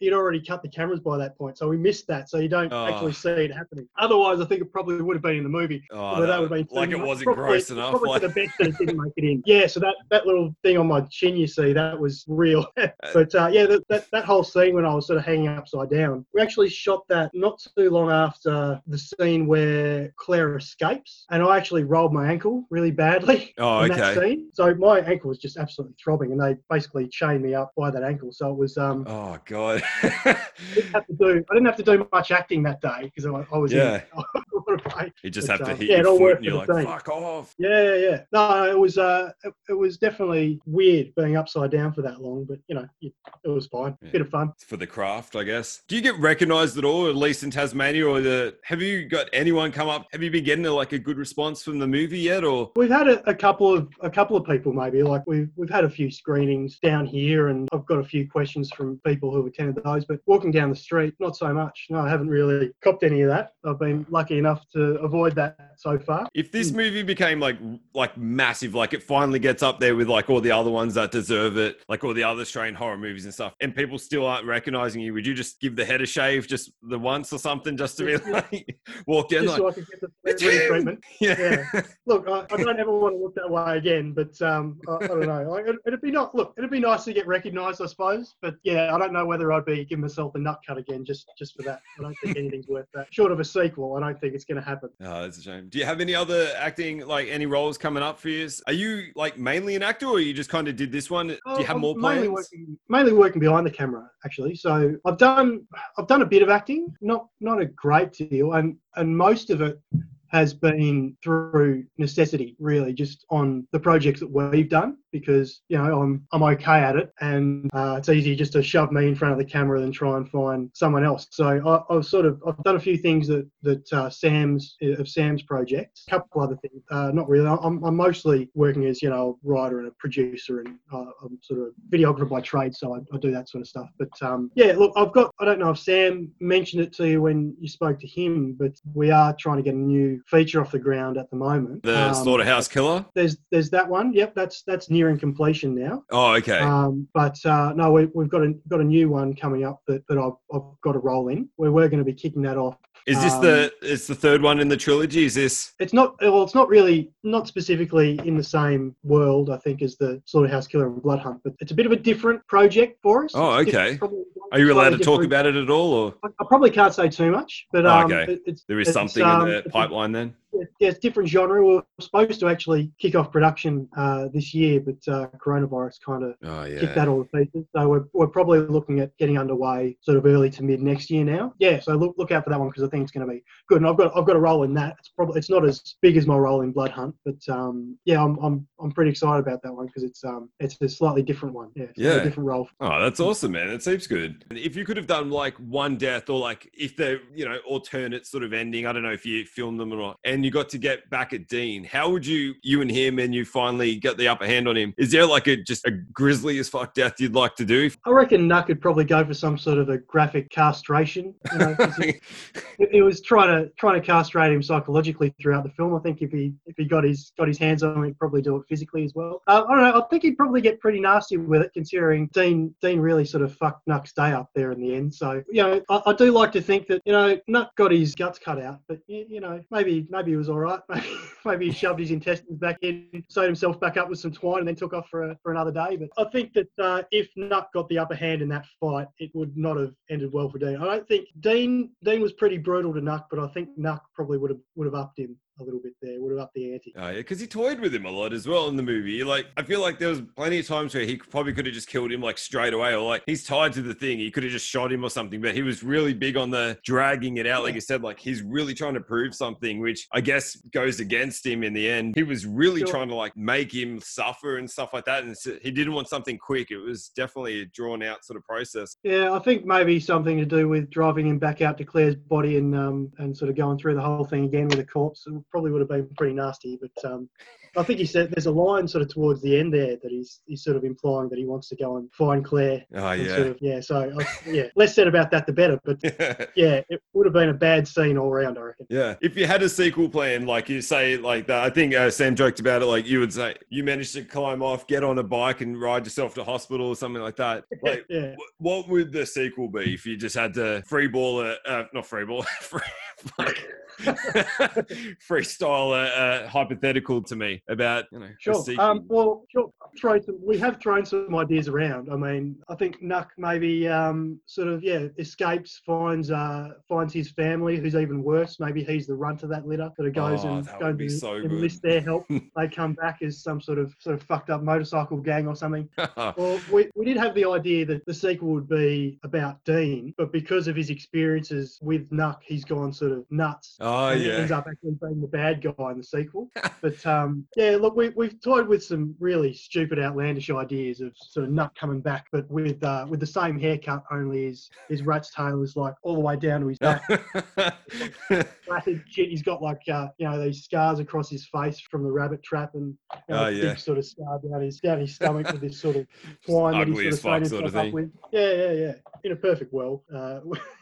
he'd already cut the cameras by that point, so we missed that. So you don't Oh. actually see it happening. Otherwise, I think it probably would have been in the movie. Oh, that would have been like it wasn't Probably- gross enough. Probably Like, the best that it didn't make it in. Yeah, so that, that little thing on my chin you see, that was real. but uh, yeah, that, that, that whole scene when I was sort of hanging upside down, we actually shot that not too long after the scene where Claire escapes, and I actually rolled my ankle really badly oh, in okay. that scene. So my ankle was just absolutely throbbing, and they basically chained me up by that ankle. So it was um, Oh god. I didn't have to do I didn't have to do much acting that day because I, I was Yeah. in, what a break. you just But, have to uh, hit yeah, your foot and you're like, fuck off. Yeah, yeah, yeah. No, it was uh, it, it was definitely weird being upside down for that long, but you know, it, it was fine. Yeah. Bit of fun. It's for the craft, I guess. Do you get recognized at all, at least in Tasmania, or the have you got anyone come up? Have you been getting like a good response from the movie yet? Or We've had a, a couple of a couple of people maybe like we've we've had a few screenings down here, and I've got a few questions from people who attended those. But walking down the street, not so much. No, I haven't really copped any of that. I've been lucky enough to avoid that so far. if this Hmm. movie became like like massive, like it finally gets up there with like all the other ones that deserve it, like all the other Australian horror movies and stuff, and people still aren't recognizing you, would you just give the head a shave just the once or something just to be like walk down Just like so I could get the "It's treatment. yeah. Look, I, I don't ever want to look that way again, but um, I, I don't know. Like, it, it'd be not. Look, it'd be nice to get recognised, I suppose. But yeah, I don't know whether I'd be giving myself a nut cut again just just for that. I don't think anything's worth that. Short of a sequel, I don't think it's going to happen. Oh, that's a shame. Do you have any other acting, like any roles coming up for you? Are you like mainly an actor, or you just kind of did this one? Do you oh, have I'm more mainly plans? working, mainly working behind the camera, actually. So I've done I've done a bit of acting, not not a great deal, and and most of it has been through necessity, really, just on the projects that we've done because you know I'm I'm okay at it, and uh, it's easy just to shove me in front of the camera than try and find someone else. So I, I've sort of I've done a few things that that uh, Sam's of Sam's projects, a couple other things. Uh, not really. I'm, I'm mostly working as you know a writer and a producer, and uh, I'm sort of videographer by trade, so I, I do that sort of stuff. But um, yeah, look, I've got I don't know if Sam mentioned it to you when you spoke to him, but we are trying to get a new feature off the ground at the moment. The Um, Slaughterhouse Killer. There's there's that one. Yep, that's that's nearing completion now. Oh, okay. Um, but uh, no, we, we've got a got a new one coming up that, that I've, I've got to roll in. Where we're going to be kicking that off. is this um, the? It's the third one in the trilogy. Is this? It's not well. It's not really not specifically in the same world. I think as the Slaughterhouse Killer and Blood Hunt, but it's a bit of a different project for us. Oh, okay. probably Are you allowed to talk about it at all, or I, I probably can't say too much, but Oh, um, okay. it- it's, there is something um, in the pipeline then? Yeah, it's different genre. We are supposed to actually kick off production uh, this year, but uh, coronavirus kind of Oh kicked that all to pieces. So we're, we're probably looking at getting underway sort of early to mid next year now. Yeah, so look look out for that one because I think it's going to be good. And I've got I've got a role in that. It's probably it's not as big as my role in Blood Hunt, but um, yeah, I'm, I'm I'm pretty excited about that one because it's um it's a slightly different one. Yeah, it's a Yeah. different role. Oh, that's awesome, man. It seems good. If you could have done like one death or like if the, you know, alternate sort of ending, I don't know if you filmed them or not, and you got to get back at Dean, how would you, you and him, and you finally get the upper hand on him? Is there like a just a grisly as fuck death you'd like to do? I reckon Nuck would probably go for some sort of a graphic castration. You know, he, he was trying to trying to castrate him psychologically throughout the film. I think if he if he got his got his hands on him, he'd probably do it physically as well. Uh, I don't know. I think he'd probably get pretty nasty with it, considering Dean Dean really sort of fucked Nuck's day up there in the end. So you know, I, I do like to think that you know Nuck got his guts cut out, but you, you know maybe maybe he was all right. Maybe he shoved his intestines back in, sewed himself back up with some twine, and then took off for a, for another day. But I think that uh, if Nuck got the upper hand in that fight, it would not have ended well for Dean. I don't think Dean Dean was pretty brutal to Nuck, but I think Nuck probably would have would have upped him a little bit there, would have upped the ante. Oh yeah, because he toyed with him a lot as well in the movie. Like, I feel like there was plenty of times where he probably could have just killed him like straight away, or like he's tied to the thing, he could have just shot him or something. But he was really big on the dragging it out, like you said. Like he's really trying to prove something, which I guess goes against him in the end. He was really Sure. trying to like make him suffer and stuff like that, and so he didn't want something quick. It was definitely a drawn out sort of process. Yeah, I think maybe something to do with driving him back out to Claire's body and um, and sort of going through the whole thing again with a corpse. It probably would have been pretty nasty. But um, I think he said there's a line sort of towards the end there that he's he's sort of implying that he wants to go and find Claire. Oh yeah. Sort of, yeah. So I, yeah, less said about that the better. But yeah, it would have been a bad scene all round. I reckon. Yeah. If you had a sequel plan, like you say, like that, I think uh, Sam joked about it. Like you would say, you managed to climb off, get on a bike, and ride yourself to hospital or something like that. Like, Yeah. wh- what would the sequel be if you just had to free ball a, uh, not free ball, free. freestyle a, a hypothetical to me about you know Sure. Um, well, sure. Throw some, we have thrown some ideas around. I mean, I think Nuck maybe um, sort of yeah escapes, finds uh, finds his family, who's even worse. Maybe he's the runt of that litter. Sort of goes Oh, and that goes be and so enlist their help. they come back as some sort of sort of fucked up motorcycle gang or something. Well, we, we did have the idea that the sequel would be about Dean, but because of his experiences with Nuck, he's gone sort of nuts. oh and yeah. ends up actually being the bad guy in the sequel. but um, yeah, look, we, we've toyed with some really stupid, outlandish ideas of sort of Nuck coming back, but with uh, with the same haircut, only his his rat's tail is like all the way down to his back. Shit. He's got like uh, you know these scars across his face from the rabbit trap, and you know, Oh, yeah. big sort of scar down his down his stomach with this sort of twine that Ugly he as sort of sort of thing. up with. Yeah, yeah, yeah. In a perfect world, uh,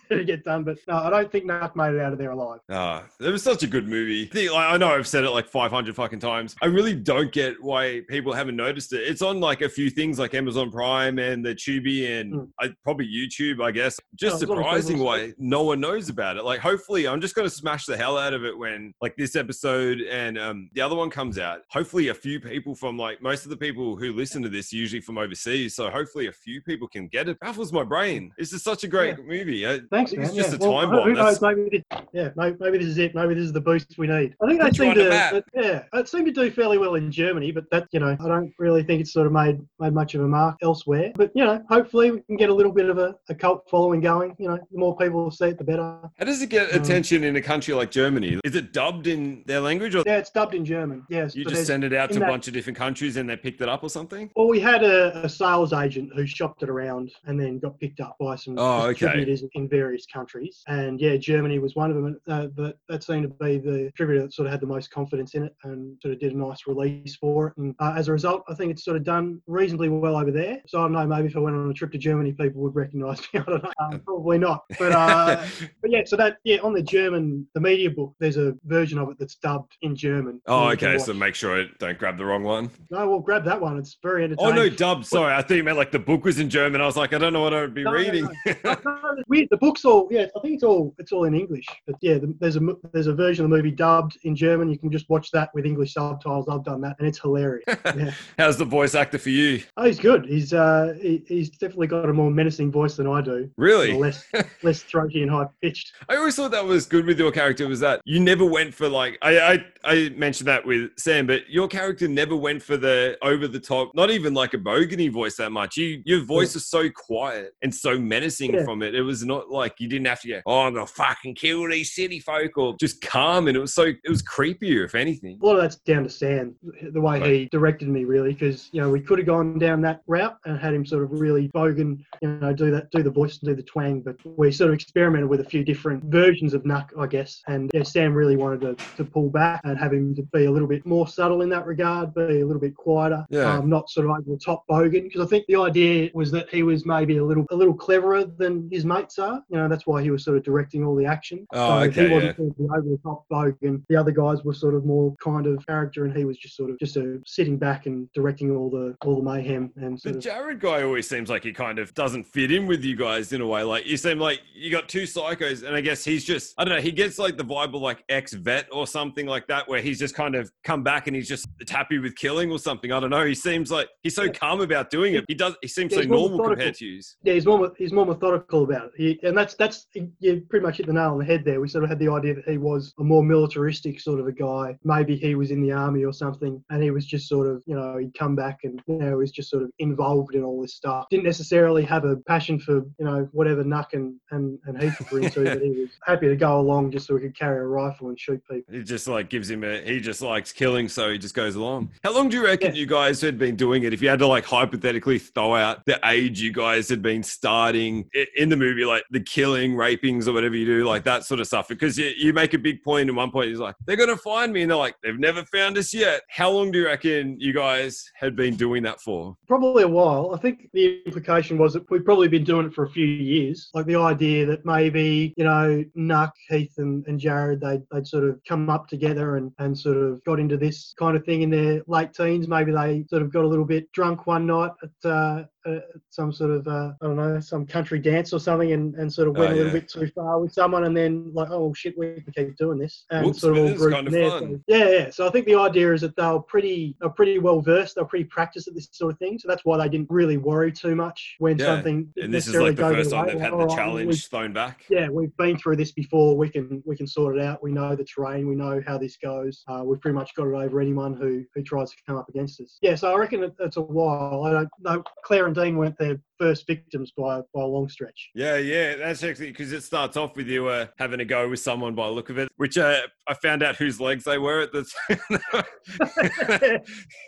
to get done, but no, I don't think Nuck made it out of there alive. Ah, it was such a good movie. I like, I know I've said it like 500 fucking times. I really don't get why people haven't noticed it. It's on like a few things like Amazon Prime and the Tubi and Mm. I, probably YouTube, I guess. Just surprising why no one knows about it. Like, hopefully, I'm just going to smash the hell out of it when like this episode and um, the other one comes out. Hopefully, a few people from like most of the people who listen to this usually from overseas. So hopefully, a few people can get it. Baffles my brain. This is such a great movie. I Thanks, man. it's just yeah. a Well, time who knows? Maybe this, yeah, maybe, maybe this is it. Maybe this is the boost we need. I think they seem to, map. yeah, it seemed to do fairly well in Germany, but that, you know, I don't really think it's sort of made made much of a mark elsewhere. But you know, hopefully we can get a little bit of a, a cult following going. You know, the more people see it, the better. How does it get Um, attention in a country like Germany? Is it dubbed in their language, or Yeah, it's dubbed in German. Yes, you just send it out in to a that- bunch of different countries and they picked it up or something? Well, we had a, a sales agent who shopped it around and then got picked up by some Oh, okay. distributors in various countries. And yeah, Germany was one of them. Uh, but that seemed to be the distributor that sort of had the most confidence in it and sort of did a nice release for it. And uh, as a result, I think it's sort of done reasonably well over there. So I don't know, maybe if I went on a trip to Germany, people would recognise me. I don't know. Um, probably not. But uh, but yeah, so that yeah, on the German, the media book, there's a version of it that's dubbed in German. oh, So you can okay. So make sure it don't grab the wrong one. no, well, grab that one. It's very entertaining. Oh no, dubbed. Sorry, I thought you meant like the book was in German. I was like, I don't know what I would be No, reading. no. No, weird. The book's all yeah. I think it's all it's all in English. But yeah, the, there's a there's a version of the movie dubbed in German. You can just watch that with English subtitles. I've done that, and it's hilarious. Yeah. How's the voice actor for you? Oh, he's good. He's uh he, he's definitely got a more menacing voice than I do. Really? Less less throaty and high pitched. I always thought that was good with your character was that you never went for like I, I I mentioned that with Sam, but your character never went for the over the top, not even like a bogany voice that much. You your voice is so quiet and so menacing Yeah. from it. It was not like you didn't have to go, oh, I'm gonna fucking kill these city folk, or just calm. And it was so it was creepier, if anything. A lot of that's down to Sam, the way he directed me, really, because you know we could have gone down that route and had him sort of really bogan, you know, do that, do the voice and do the twang. But we sort of experimented with a few different versions of Nuck, I guess. And yeah, Sam really wanted to, to pull back and have him to be a little bit more subtle in that regard, be a little bit quieter, Yeah. um, not sort of over the top bogan. Because I think the idea was that he was maybe a little a little cleverer than his mates are. You know, that's why he was sort of directing all the action. Oh, so okay, he wasn't sort of the over the top bogan. The other guys were sort of more kind of character, and he was just sort of just uh, sitting back and directing all the all the mayhem and sort The of. Jared guy always seems like he kind of doesn't fit in with you guys in a way. Like you seem like you got two psychos, and I guess he's just I don't know. He gets like the vibe of like ex vet or something like that, where he's just kind of come back and he's just happy with killing or something. I don't know. He seems like he's so Yeah. calm about doing it. He does. He seems Yeah, so normal compared to you. Yeah, he's more he's more methodical about it, he, and that's that's you pretty much hit the nail on the head there. We sort of had the idea that he was a more militaristic sort of a guy. Maybe he was in the army or something, and he was just sort of you know he'd come back and you know he was just sort of involved in all this stuff. Didn't necessarily have a passion for you know whatever Nuck and and, and Heath were into, but he was happy to go along just so he could carry a rifle and shoot people. It just like gives him a. He just likes killing, so he just goes along. How long do you reckon Yeah. you guys had been doing it? If you had to like hypothetically throw out the age you guys had been starting in the movie, like the killing, rapings, or whatever you do, like that sort of stuff. Because you, you make a big point in one point. He's like, they're gonna find me, and they're like, they've never found us yet. How long do you reckon you guys had been doing that for? Probably a while. I think the implication was that we'd probably been doing it for a few years. Like the idea that maybe, you know, Nuck, Heath, and, and Jared, they'd, they'd sort of come up together and, and sort of got into this kind of thing in their late teens. Maybe they sort of got a little bit drunk one night at, uh, at some sort of, uh, I don't know, some country dance or something and, and sort of went Oh, a little yeah. bit too far with someone and then like, oh shit, we can keep doing this. And Whoops, sort of all grouped kind of there. fun. So, yeah, yeah. So I think the idea is that they're pretty, were pretty well versed. they're pretty practiced at this sort of thing. So that's why they didn't really worry too much when Yeah. something. And this is necessarily like the first time way. they've had the "All right, challenge thrown back. yeah, we've been through this before. We can we can sort it out. We know the terrain. We know how this goes. Uh, we've pretty much got it over anyone who who tries to come up against us. Yeah, so I reckon it, it's a while. I don't know. Claire and Dean weren't their first victims by by a long stretch. Yeah, yeah, that's actually because it starts off with you uh, having a go with someone by the look of it, which uh, I found out whose legs they were at the.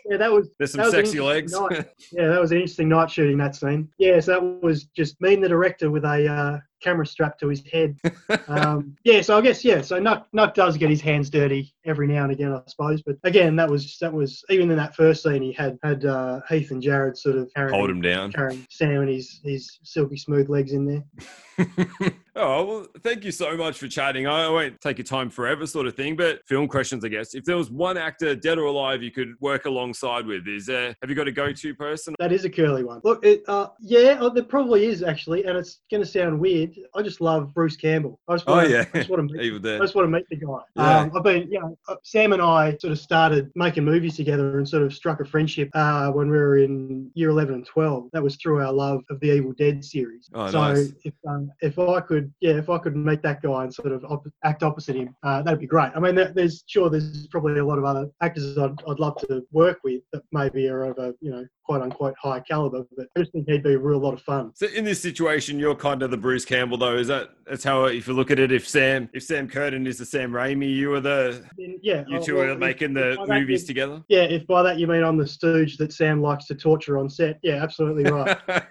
yeah, that was There's some sexy legs. night. yeah, that was an interesting night shooting that scene. Yeah, so that was just me and the director with a uh, camera strapped to his head. Um, yeah, so I guess yeah, so Nuck, Nuck does get his hands dirty every now and again, I suppose. But again, that was that was even in that first scene, he had had uh, Heath and Jared sort of carrying, Hold him down. carrying Sam and his his silky smooth legs in there. Oh, well, thank you so much for chatting. I won't take your time forever, sort of thing, but film questions, I guess. If there was one actor, dead or alive, you could work alongside with, is there, have you got a go to person? That is a curly one. Look, it, uh, yeah, oh, there probably is actually, and it's going to sound weird. I just love Bruce Campbell. I just Oh, want yeah. I just want to meet Evil I just want to meet the guy. Yeah. Um, I've been, you know, uh, Sam and I sort of started making movies together and sort of struck a friendship uh, when we were in year 11 and 12. That was through our love of the Evil Dead series. Oh, so nice. if um, if I could, yeah, if I could meet that guy and sort of op- act opposite him, uh, that'd be great. I mean, there's sure there's probably a lot of other actors I'd, I'd love to work with that maybe are of a, you know, quote unquote high caliber, but I just think he'd be a real lot of fun. So in this situation, you're kind of the Bruce Campbell, though. Is that that's how if you look at it? If Sam, if Sam Curtain is the Sam Raimi, you are the Then, yeah, you two well, are making the that movies together. Yeah, if by that you mean I'm the stooge that Sam likes to torture on set, yeah, absolutely right.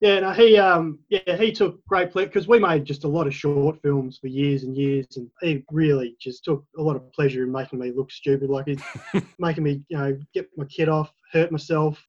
yeah, no, he um, yeah, he took great pleasure because we made just a lot of short films for years and years, and he really just took a lot of pleasure in making me look stupid, like he's making me, you know, get my kid off, hurt myself,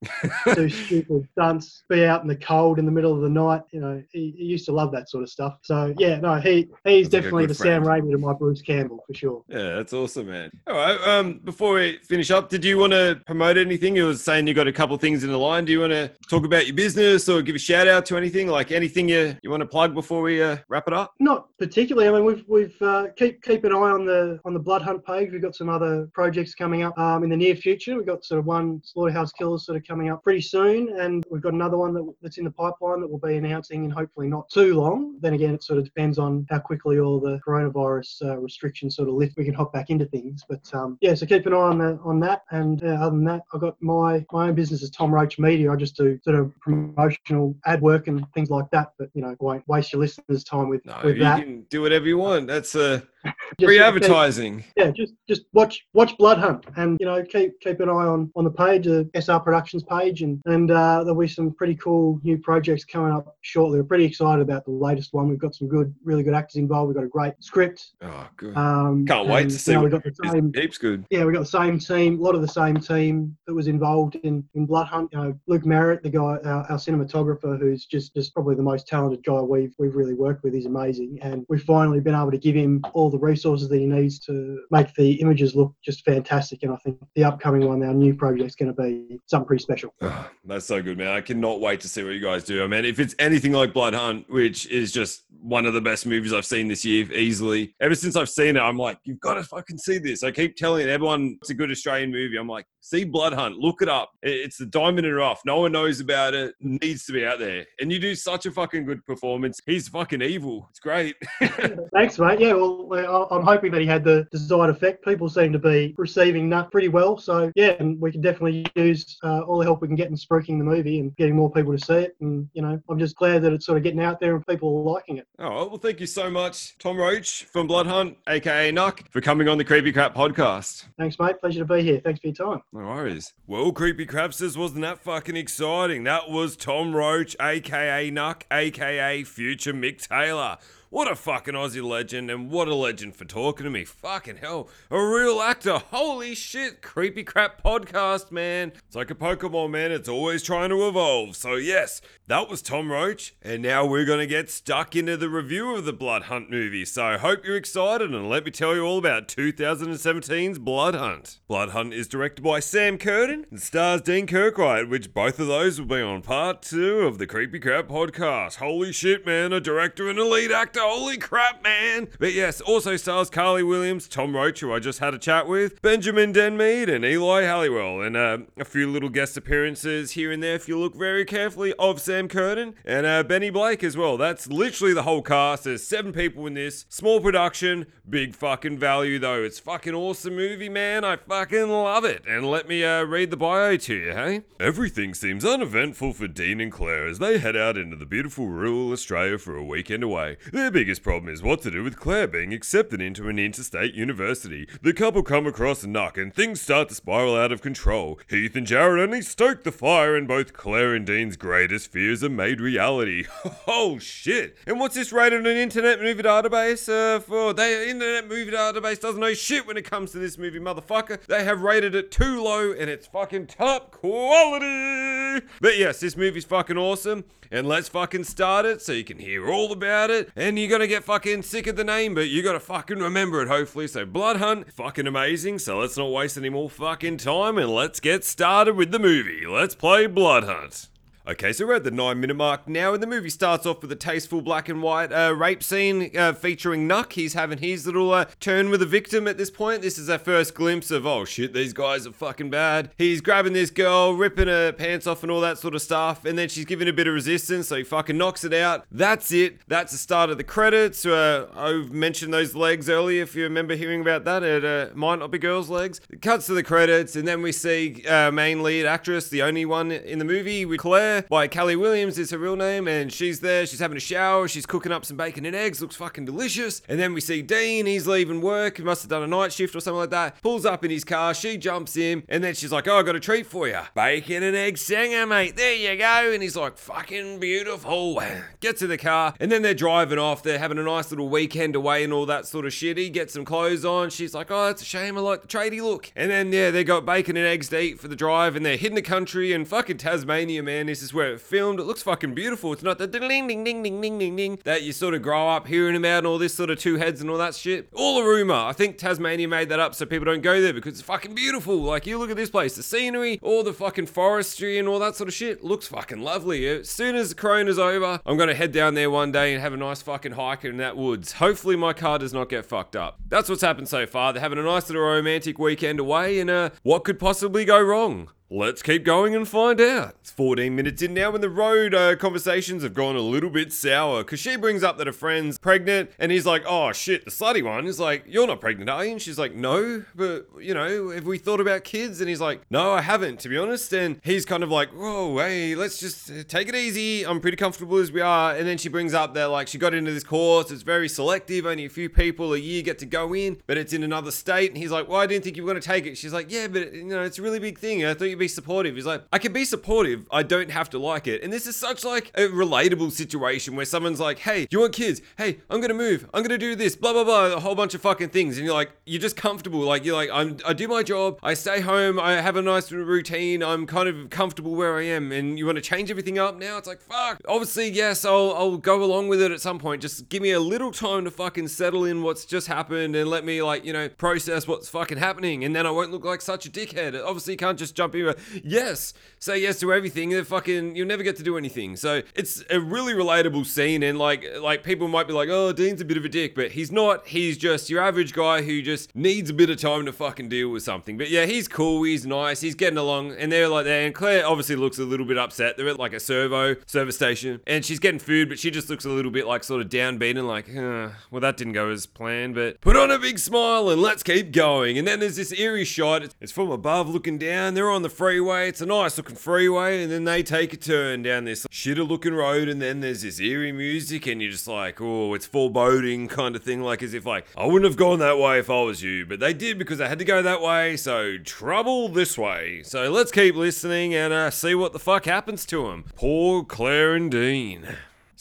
do stupid stunts, be out in the cold in the middle of the night. You know, he, he used to love that sort of stuff. So yeah, no, he he's like a definitely good the Sam friend. Raimi to my Bruce Campbell for sure. Yeah, that's awesome, man. All right. Um, before we finish up, did you want to promote anything? You were saying you got a couple things in the line. Do you want to talk about your business or give a shout out to anything? Like anything you, you want to plug before we uh, wrap it up? Not particularly. I mean, we've we've uh, keep keep an eye on the on the Blood Hunt page. We've got some other projects coming up um, in the near future. We've got sort of one Slaughterhouse Killers sort of coming up pretty soon, and we've got another one that, that's in the pipeline that we'll be announcing in hopefully not too long. Then again, it sort of depends on how quickly all the coronavirus uh, restrictions sort of lift. We can hop back into things, but um, yeah. So keep an eye on the, on that. And uh, other than that, I've got my my own business is Tom Roach Media. I just do sort of promotional ad work and things like that. But you know, I won't waste your listeners' time with No, with you that. can do whatever you want. That's uh, Just- free advertising. Yeah, just just watch watch Blood Hunt, and you know keep keep an eye on on the page, the SR Productions page, and and uh, there'll be some pretty cool new projects coming up shortly. We're pretty excited about the latest one. We've got some good, really good actors involved. We've got a great script. Oh, good. Um, Can't wait and, to you see know, we've got the same heaps good. yeah, we got the same team, a lot of the same team that was involved in, in Blood Hunt. You know, Luke Merritt, the guy, our, our cinematographer, who's just, just probably the most talented guy we've we've really worked with. He's amazing, and we've finally been able to give him all the resources that he needs to make the images look just fantastic. And I think the upcoming one, our new project, is going to be something pretty special. Oh, that's so good, man. I cannot wait to see what you guys do. I mean, if it's anything like Blood Hunt, which is just one of the best movies I've seen this year easily. Ever since I've seen it, I'm like, you've got to fucking see this. I keep telling everyone it's a good Australian movie. I'm like, see Blood Hunt, look it up. It's the diamond in rough. No one knows about it. Needs to be out there. And you do such a fucking good performance. He's fucking evil. It's great. Thanks, mate. Yeah, well, I'm hoping that he had the desired effect. People seem to be receiving that pretty well. So, yeah, and we can definitely use uh, all the help we can get in spruiking the movie and getting more people to see it. And, you know, I'm just glad that it's sort of getting out there and people are liking it. All right. Well, thank you so much, Tom Roach from Blood Hunt, aka Nuck, for coming on the Creepy Crap podcast. Thanks, mate. Pleasure to be here. Thanks for your time. No worries. Well, Creepy Crapsters, wasn't that fucking exciting? That was Tom Roach, aka Nuck, aka Future Mick Taylor. What a fucking Aussie legend, and what a legend for talking to me. Fucking hell, a real actor. Holy shit, Creepy Crap podcast, man. It's like a Pokemon, man. It's always trying to evolve. So, yes, that was Tom Roach, and now we're gonna get stuck into the review of the Blood Hunt movie. So, hope you're excited, and let me tell you all about 2017's Blood Hunt. Blood Hunt is directed by Sam Curtain and stars Dean Kirkright, which both of those will be on part two of the Creepy Crap podcast. Holy shit, man, a director and a lead actor. Holy crap, man. But yes, also stars Carly Williams, Tom Roach, who I just had a chat with, Benjamin Denmead, and Eli Halliwell, and uh, a few little guest appearances here and there if you look very carefully of Sam Curtain and uh, Benny Blake as well. That's literally the whole cast. There's seven people in this. Small production, big fucking value though. It's fucking awesome movie, man. I fucking love it. And let me uh, read the bio to you, hey? Everything seems uneventful for Dean and Claire as they head out into the beautiful rural Australia for a weekend away. Biggest problem is what to do with Claire being accepted into an interstate university. The couple come across a Nuck and things start to spiral out of control. Heath and Jared only stoke the fire and both Claire and Dean's greatest fears are made reality. oh shit. And what's this rated on an internet movie database uh, for? They internet movie database doesn't know shit when it comes to this movie, motherfucker. They have rated it too low and it's fucking top quality. But yes, this movie's fucking awesome. And let's fucking start it so you can hear all about it. And you're gonna get fucking sick of the name, but you gotta fucking remember it, hopefully. So, Blood Hunt, fucking amazing. So, let's not waste any more fucking time and let's get started with the movie. Let's play Blood Hunt. Okay, so we're at the nine minute mark now, and the movie starts off with a tasteful black and white uh, rape scene uh, featuring Nuck. He's having his little uh, turn with the victim at this point. This is our first glimpse of, oh shit, these guys are fucking bad. He's grabbing this girl, ripping her pants off, and all that sort of stuff, and then she's giving a bit of resistance, so he fucking knocks it out. That's it. That's the start of the credits. Uh, I've mentioned those legs earlier, if you remember hearing about that. It uh, might not be girls' legs. It cuts to the credits, and then we see uh, main lead actress, the only one in the movie, with Claire by Kelly Williams is her real name, and she's there. She's having a shower. She's cooking up some bacon and eggs. Looks fucking delicious. And then we see Dean. He's leaving work. He must have done a night shift or something like that. Pulls up in his car. She jumps in, and then she's like, "Oh, I got a treat for you. Bacon and egg singer, mate. There you go." And he's like, "Fucking beautiful." Gets in the car, and then they're driving off. They're having a nice little weekend away and all that sort of shit. He gets some clothes on. She's like, "Oh, it's a shame. I like the tradie look." And then yeah, they got bacon and eggs to eat for the drive, and they're hitting the country and fucking Tasmania, man. This is where it filmed. It looks fucking beautiful. It's not the ding ding ding ding ding ding ding that you sort of grow up hearing about and all this sort of two heads and all that shit. All a rumor. I think Tasmania made that up so people don't go there because it's fucking beautiful. Like you look at this place, the scenery, all the fucking forestry and all that sort of shit looks fucking lovely. As soon as the corona's over, I'm gonna head down there one day and have a nice fucking hike in that woods. Hopefully my car does not get fucked up. That's what's happened so far. They're having a nice little romantic weekend away and uh, what could possibly go wrong? Let's keep going and find out. It's 14 minutes in now and the road uh, conversations have gone a little bit sour because she brings up that her friend's pregnant and he's like, oh shit, the slutty one is like, you're not pregnant, are you? And she's like, no, but you know, have we thought about kids? And he's like, no, I haven't, to be honest. And he's kind of like, whoa, hey, let's just uh, take it easy. I'm pretty comfortable as we are. And then she brings up that like she got into this course, it's very selective, only a few people a year get to go in, but it's in another state. And he's like, well, I didn't think you were going to take it. She's like, yeah, but you know, it's a really big thing. I thought you'd be supportive. He's like, I can be supportive. I don't have to like it. And this is such like a relatable situation where someone's like, hey, you want kids? Hey, I'm gonna move. I'm gonna do this. Blah blah blah. A whole bunch of fucking things. And you're like, you're just comfortable. Like you're like, I'm. I do my job. I stay home. I have a nice routine. I'm kind of comfortable where I am. And you want to change everything up now? It's like, fuck. Obviously, yes, I'll I'll go along with it at some point. Just give me a little time to fucking settle in what's just happened and let me like you know process what's fucking happening. And then I won't look like such a dickhead. Obviously, you can't just jump in. Yes, say yes to everything. Then fucking you'll never get to do anything. So it's a really relatable scene, and like like people might be like, oh, Dean's a bit of a dick, but he's not. He's just your average guy who just needs a bit of time to fucking deal with something. But yeah, he's cool. He's nice. He's getting along, and they're like there. And Claire obviously looks a little bit upset. They're at like a servo service station, and she's getting food, but she just looks a little bit like sort of downbeat and like, uh, well, that didn't go as planned. But put on a big smile and let's keep going. And then there's this eerie shot. It's from above looking down. They're on the freeway. It's a nice looking freeway, and then they take a turn down this shitter looking road, and then there's this eerie music, and you're just like, oh, it's foreboding kind of thing, like as if like I wouldn't have gone that way if I was you, but they did because they had to go that way, so trouble this way. So let's keep listening and uh, see what the fuck happens to them. Poor Claire and Dean.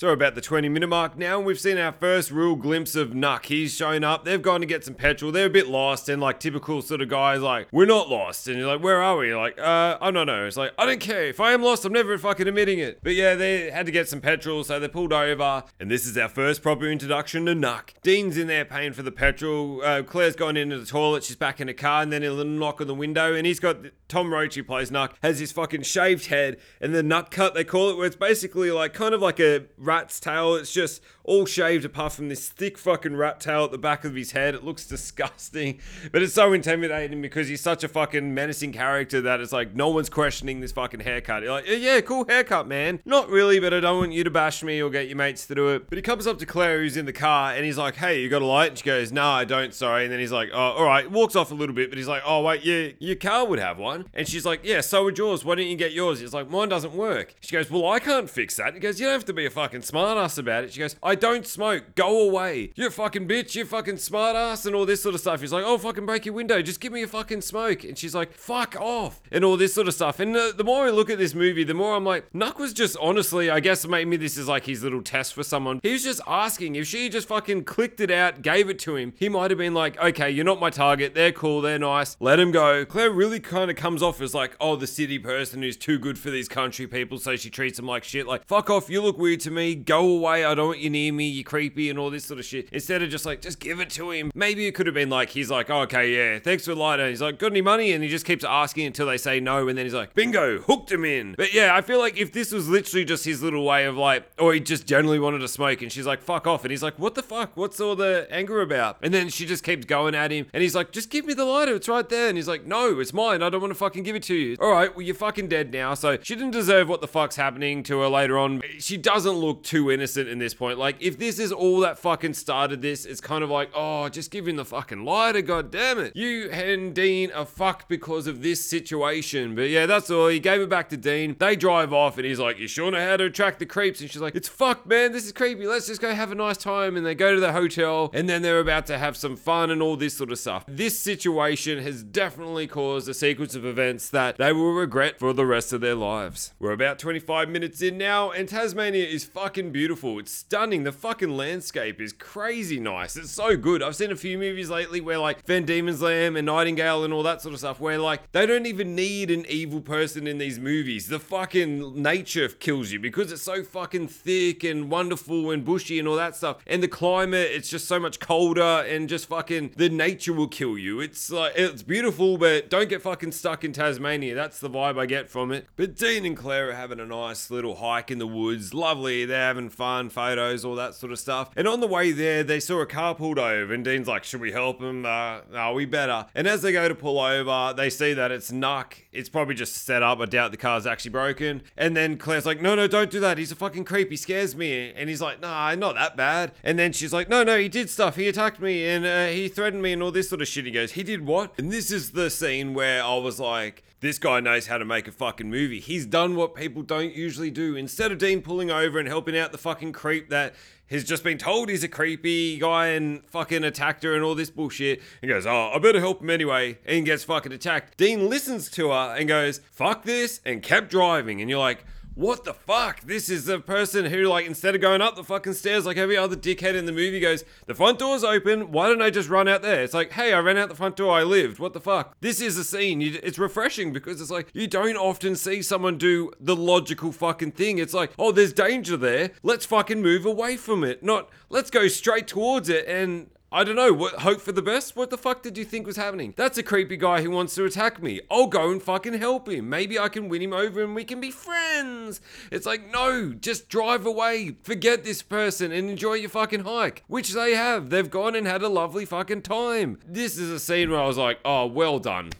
So about the 20 minute mark now, and we've seen our first real glimpse of Nuck. He's shown up. They've gone to get some petrol. They're a bit lost, and like typical sort of guys, like, we're not lost. And you're like, where are we? You're like, uh, I don't know. It's like, I don't care. If I am lost, I'm never fucking admitting it. But yeah, they had to get some petrol, so they pulled over. And this is our first proper introduction to Nuck. Dean's in there paying for the petrol. Uh, Claire's gone into the toilet. She's back in the car, and then a little knock on the window, and he's got Tom Roach, who plays Nuck, has his fucking shaved head and the nut cut, they call it, where it's basically like kind of like a rat's tail. It's just all shaved apart from this thick fucking rat tail at the back of his head. It looks disgusting, but it's so intimidating because he's such a fucking menacing character that it's like no one's questioning this fucking haircut. You're like, yeah, cool haircut, man. Not really, but I don't want you to bash me or get your mates to do it. But he comes up to Claire, who's in the car, and he's like, hey, you got a light? And she goes, no, I don't, sorry. And then he's like, oh, all right. Walks off a little bit, but he's like, oh, wait, yeah, your car would have one. And she's like, yeah, so would yours. Why don't you get yours? He's like, mine doesn't work. She goes, well, I can't fix that. He goes, you don't have to be a fucking smartass about it. She goes, I don't smoke. Go away. You're fucking bitch. You fucking smart ass and all this sort of stuff. He's like, oh, fucking break your window. Just give me a fucking smoke. And she's like, fuck off. And all this sort of stuff. And uh, the more I look at this movie, the more I'm like, Nuck was just honestly, I guess maybe this is like his little test for someone. He was just asking if she just fucking clicked it out, gave it to him. He might have been like, okay, you're not my target. They're cool. They're nice. Let him go. Claire really kind of comes off as like, oh, the city person who's too good for these country people, so she treats him like shit. Like, fuck off. You look weird to me. Me, go away, I don't want you near me, you're creepy and all this sort of shit. Instead of just like, just give it to him. Maybe it could have been like, he's like, oh, okay, yeah, thanks for the lighter. He's like, got any money? And he just keeps asking until they say no, and then he's like, bingo, hooked him in. But yeah, I feel like if this was literally just his little way of like, or he just generally wanted to smoke, and she's like, fuck off. And he's like, what the fuck? What's all the anger about? And then she just keeps going at him, and he's like, just give me the lighter, it's right there. And he's like, no, it's mine, I don't want to fucking give it to you. All right, well, you're fucking dead now. So she didn't deserve what the fuck's happening to her later on. She doesn't look too innocent in this point. Like, if this is all that fucking started this, it's kind of like, oh, just give him the fucking lighter, god damn it. You and Dean are fucked because of this situation. But yeah, that's all. He gave it back to Dean. They drive off, and he's like, you sure know how to attract the creeps? And she's like, it's fucked, man. This is creepy. Let's just go have a nice time. And they go to the hotel, and then they're about to have some fun and all this sort of stuff. This situation has definitely caused a sequence of events that they will regret for the rest of their lives. We're about 25 minutes in now, and Tasmania is fucking beautiful. It's stunning. The fucking landscape is crazy nice. It's so good. I've seen a few movies lately where like Van Diemen's Land and Nightingale and all that sort of stuff, where like they don't even need an evil person in these movies. The fucking nature kills you because it's so fucking thick and wonderful and bushy and all that stuff. And the climate, it's just so much colder and just fucking the nature will kill you. It's like it's beautiful, but don't get fucking stuck in Tasmania. That's the vibe I get from it. But Dean and Claire are having a nice little hike in the woods. Lovely. They're having fun, photos, all that sort of stuff. And on the way there, they saw a car pulled over, and Dean's like, "Should we help him? Uh, we better." And as they go to pull over, they see that it's Nuck. It's probably just set up. I doubt the car's actually broken. And then Claire's like, "No, no, don't do that. He's a fucking creep. He scares me." And he's like, "Nah, not that bad." And then she's like, "No, no, he did stuff. He attacked me and uh, he threatened me and all this sort of shit." He goes, "He did what?" And this is the scene where I was like, this guy knows how to make a fucking movie. He's done what people don't usually do. Instead of Dean pulling over and helping out the fucking creep that has just been told he's a creepy guy and fucking attacked her and all this bullshit, he goes, Oh, I better help him anyway, and gets fucking attacked. Dean listens to her and goes, Fuck this, and kept driving. And you're like, what the fuck? This is the person who, like, instead of going up the fucking stairs like every other dickhead in the movie goes, the front door's open, why don't I just run out there? It's like, hey, I ran out the front door, I lived, what the fuck? This is a scene, it's refreshing because it's like, you don't often see someone do the logical fucking thing. It's like, oh, there's danger there, let's fucking move away from it. Not, let's go straight towards it and I don't know. What hope for the best? What the fuck did you think was happening? That's a creepy guy who wants to attack me. I'll go and fucking help him. Maybe I can win him over and we can be friends. It's like, no, just drive away. Forget this person and enjoy your fucking hike. Which they have. They've gone and had a lovely fucking time. This is a scene where I was like, oh, well done.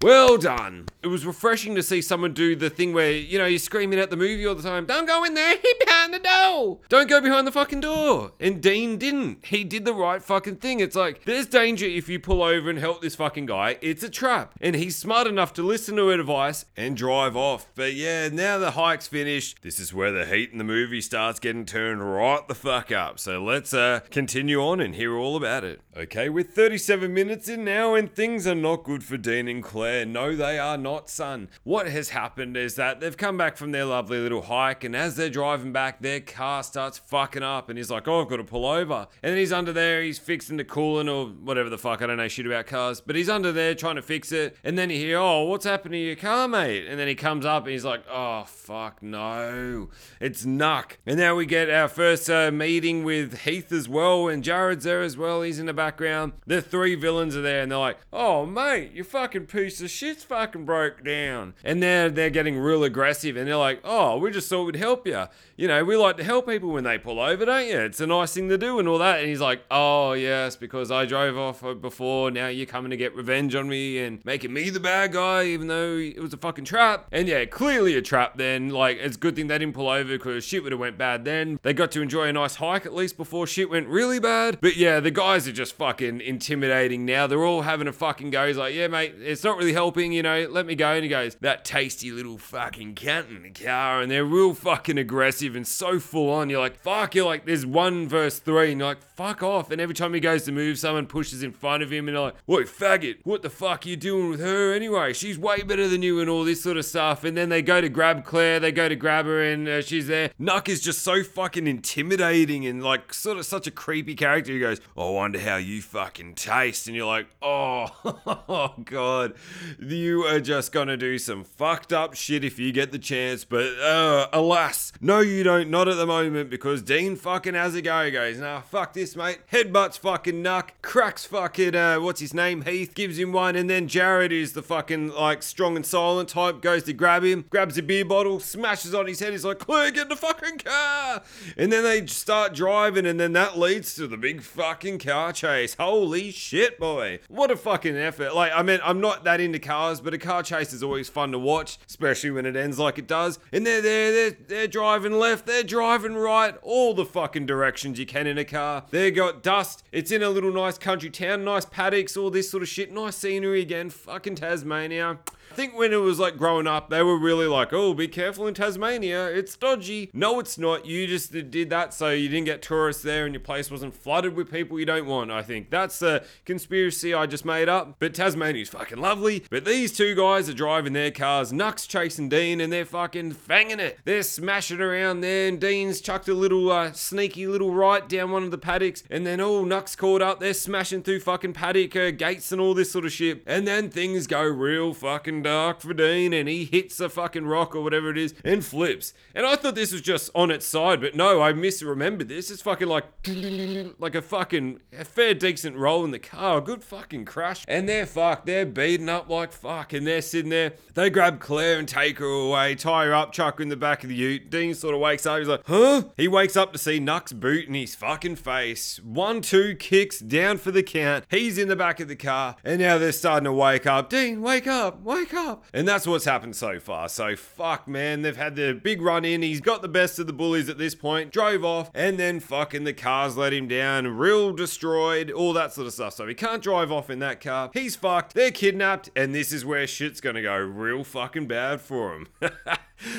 Well done. It was refreshing to see someone do the thing where, you know, you're screaming at the movie all the time, don't go in there, he behind the door. Don't go behind the fucking door. And Dean didn't. He did the right fucking thing. It's like, there's danger if you pull over and help this fucking guy. It's a trap. And he's smart enough to listen to advice and drive off. But yeah, now the hike's finished. This is where the heat in the movie starts getting turned right the fuck up. So let's uh, continue on and hear all about it. Okay, we're 37 minutes in now, and things are not good for Dean and Claire. No, they are not, son. What has happened is that they've come back from their lovely little hike, and as they're driving back, their car starts fucking up, and he's like, "Oh, I've got to pull over." And then he's under there, he's fixing the coolant or whatever the fuck. I don't know shit about cars, but he's under there trying to fix it, and then you hear, "Oh, what's happened to your car, mate?" And then he comes up, and he's like, "Oh, fuck, no, it's Nuck." And now we get our first uh, meeting with Heath as well, and Jared's there as well. He's in the background. The three villains are there, and they're like, "Oh, mate, you fucking piece of shit's fucking broke down. And then they're getting real aggressive and they're like, oh, we just thought we'd help you. You know, we like to help people when they pull over, don't you? It's a nice thing to do and all that. And he's like, oh, yes, because I drove off uh, before. Now you're coming to get revenge on me and making me the bad guy, even though it was a fucking trap. And yeah, clearly a trap then. Like, it's a good thing they didn't pull over because shit would have went bad then. They got to enjoy a nice hike at least before shit went really bad. But yeah, the guys are just fucking intimidating now. They're all having a fucking go. He's like, yeah, mate, it's not really helping, you know, let me go. And he goes, that tasty little fucking cunt in the car. And they're real fucking aggressive and so full on. You're like, fuck, you're like, there's one verse three, and you're like, fuck off. And every time he goes to move, someone pushes in front of him, and they're like, wait, faggot, what the fuck are you doing with her anyway? She's way better than you, and all this sort of stuff. And then they go to grab Claire, they go to grab her, and uh, she's there. Nuck is just so fucking intimidating and like sort of such a creepy character. He goes, I wonder how you fucking taste. And you're like, oh, oh God. You are just gonna do some fucked up shit if you get the chance. But uh, alas, no, you don't. Not at the moment because Dean fucking has a go. Goes, nah, fuck this, mate. Headbutts fucking Nuck, cracks fucking uh, what's his name? Heath gives him one, and then Jared is the fucking like strong and silent type. Goes to grab him, grabs a beer bottle, smashes on his head. He's like, Claire, get in the fucking car. And then they start driving, and then that leads to the big fucking car chase. Holy shit, boy! What a fucking effort. Like, I mean, I'm not that into cars, but a car chase is always fun to watch, especially when it ends like it does. And they're there, they're, they're driving left, they're driving right, all the fucking directions you can in a car. They got dust. It's in a little nice country town, nice paddocks, all this sort of shit. Nice scenery again. Fucking Tasmania. I think when it was like growing up, they were really like, oh, be careful in Tasmania. It's dodgy. No, it's not. You just did that so you didn't get tourists there and your place wasn't flooded with people you don't want, I think. That's a conspiracy I just made up. But Tasmania's fucking lovely. But these two guys are driving their cars, Nuck's chasing Dean, and they're fucking fanging it. They're smashing around there, and Dean's chucked a little uh, sneaky little right down one of the paddocks. And then, oh, Nuck's caught up. They're smashing through fucking paddock uh, gates and all this sort of shit. And then things go real fucking dark for Dean, and he hits a fucking rock or whatever it is and flips. And I thought this was just on its side, but no, I misremembered this. It's fucking like like a fucking a fair decent roll in the car, a good fucking crash. And they're fucked. They're beaten up like fuck, and they're sitting there. They grab Claire and take her away, tie her up, chuck her in the back of the ute. Dean sort of wakes up. He's like, huh? He wakes up to see Nuck's boot in his fucking face. One, two kicks down for the count. He's in the back of the car, and now they're starting to wake up. Dean, wake up, wake up. And that's what's happened so far. So fuck, man. They've had the big run in. He's got the best of the bullies at this point. Drove off, and then fucking the cars let him down. Real destroyed, all that sort of stuff. So he can't drive off in that car. He's fucked. They're kidnapped, and this is where shit's gonna go real fucking bad for him.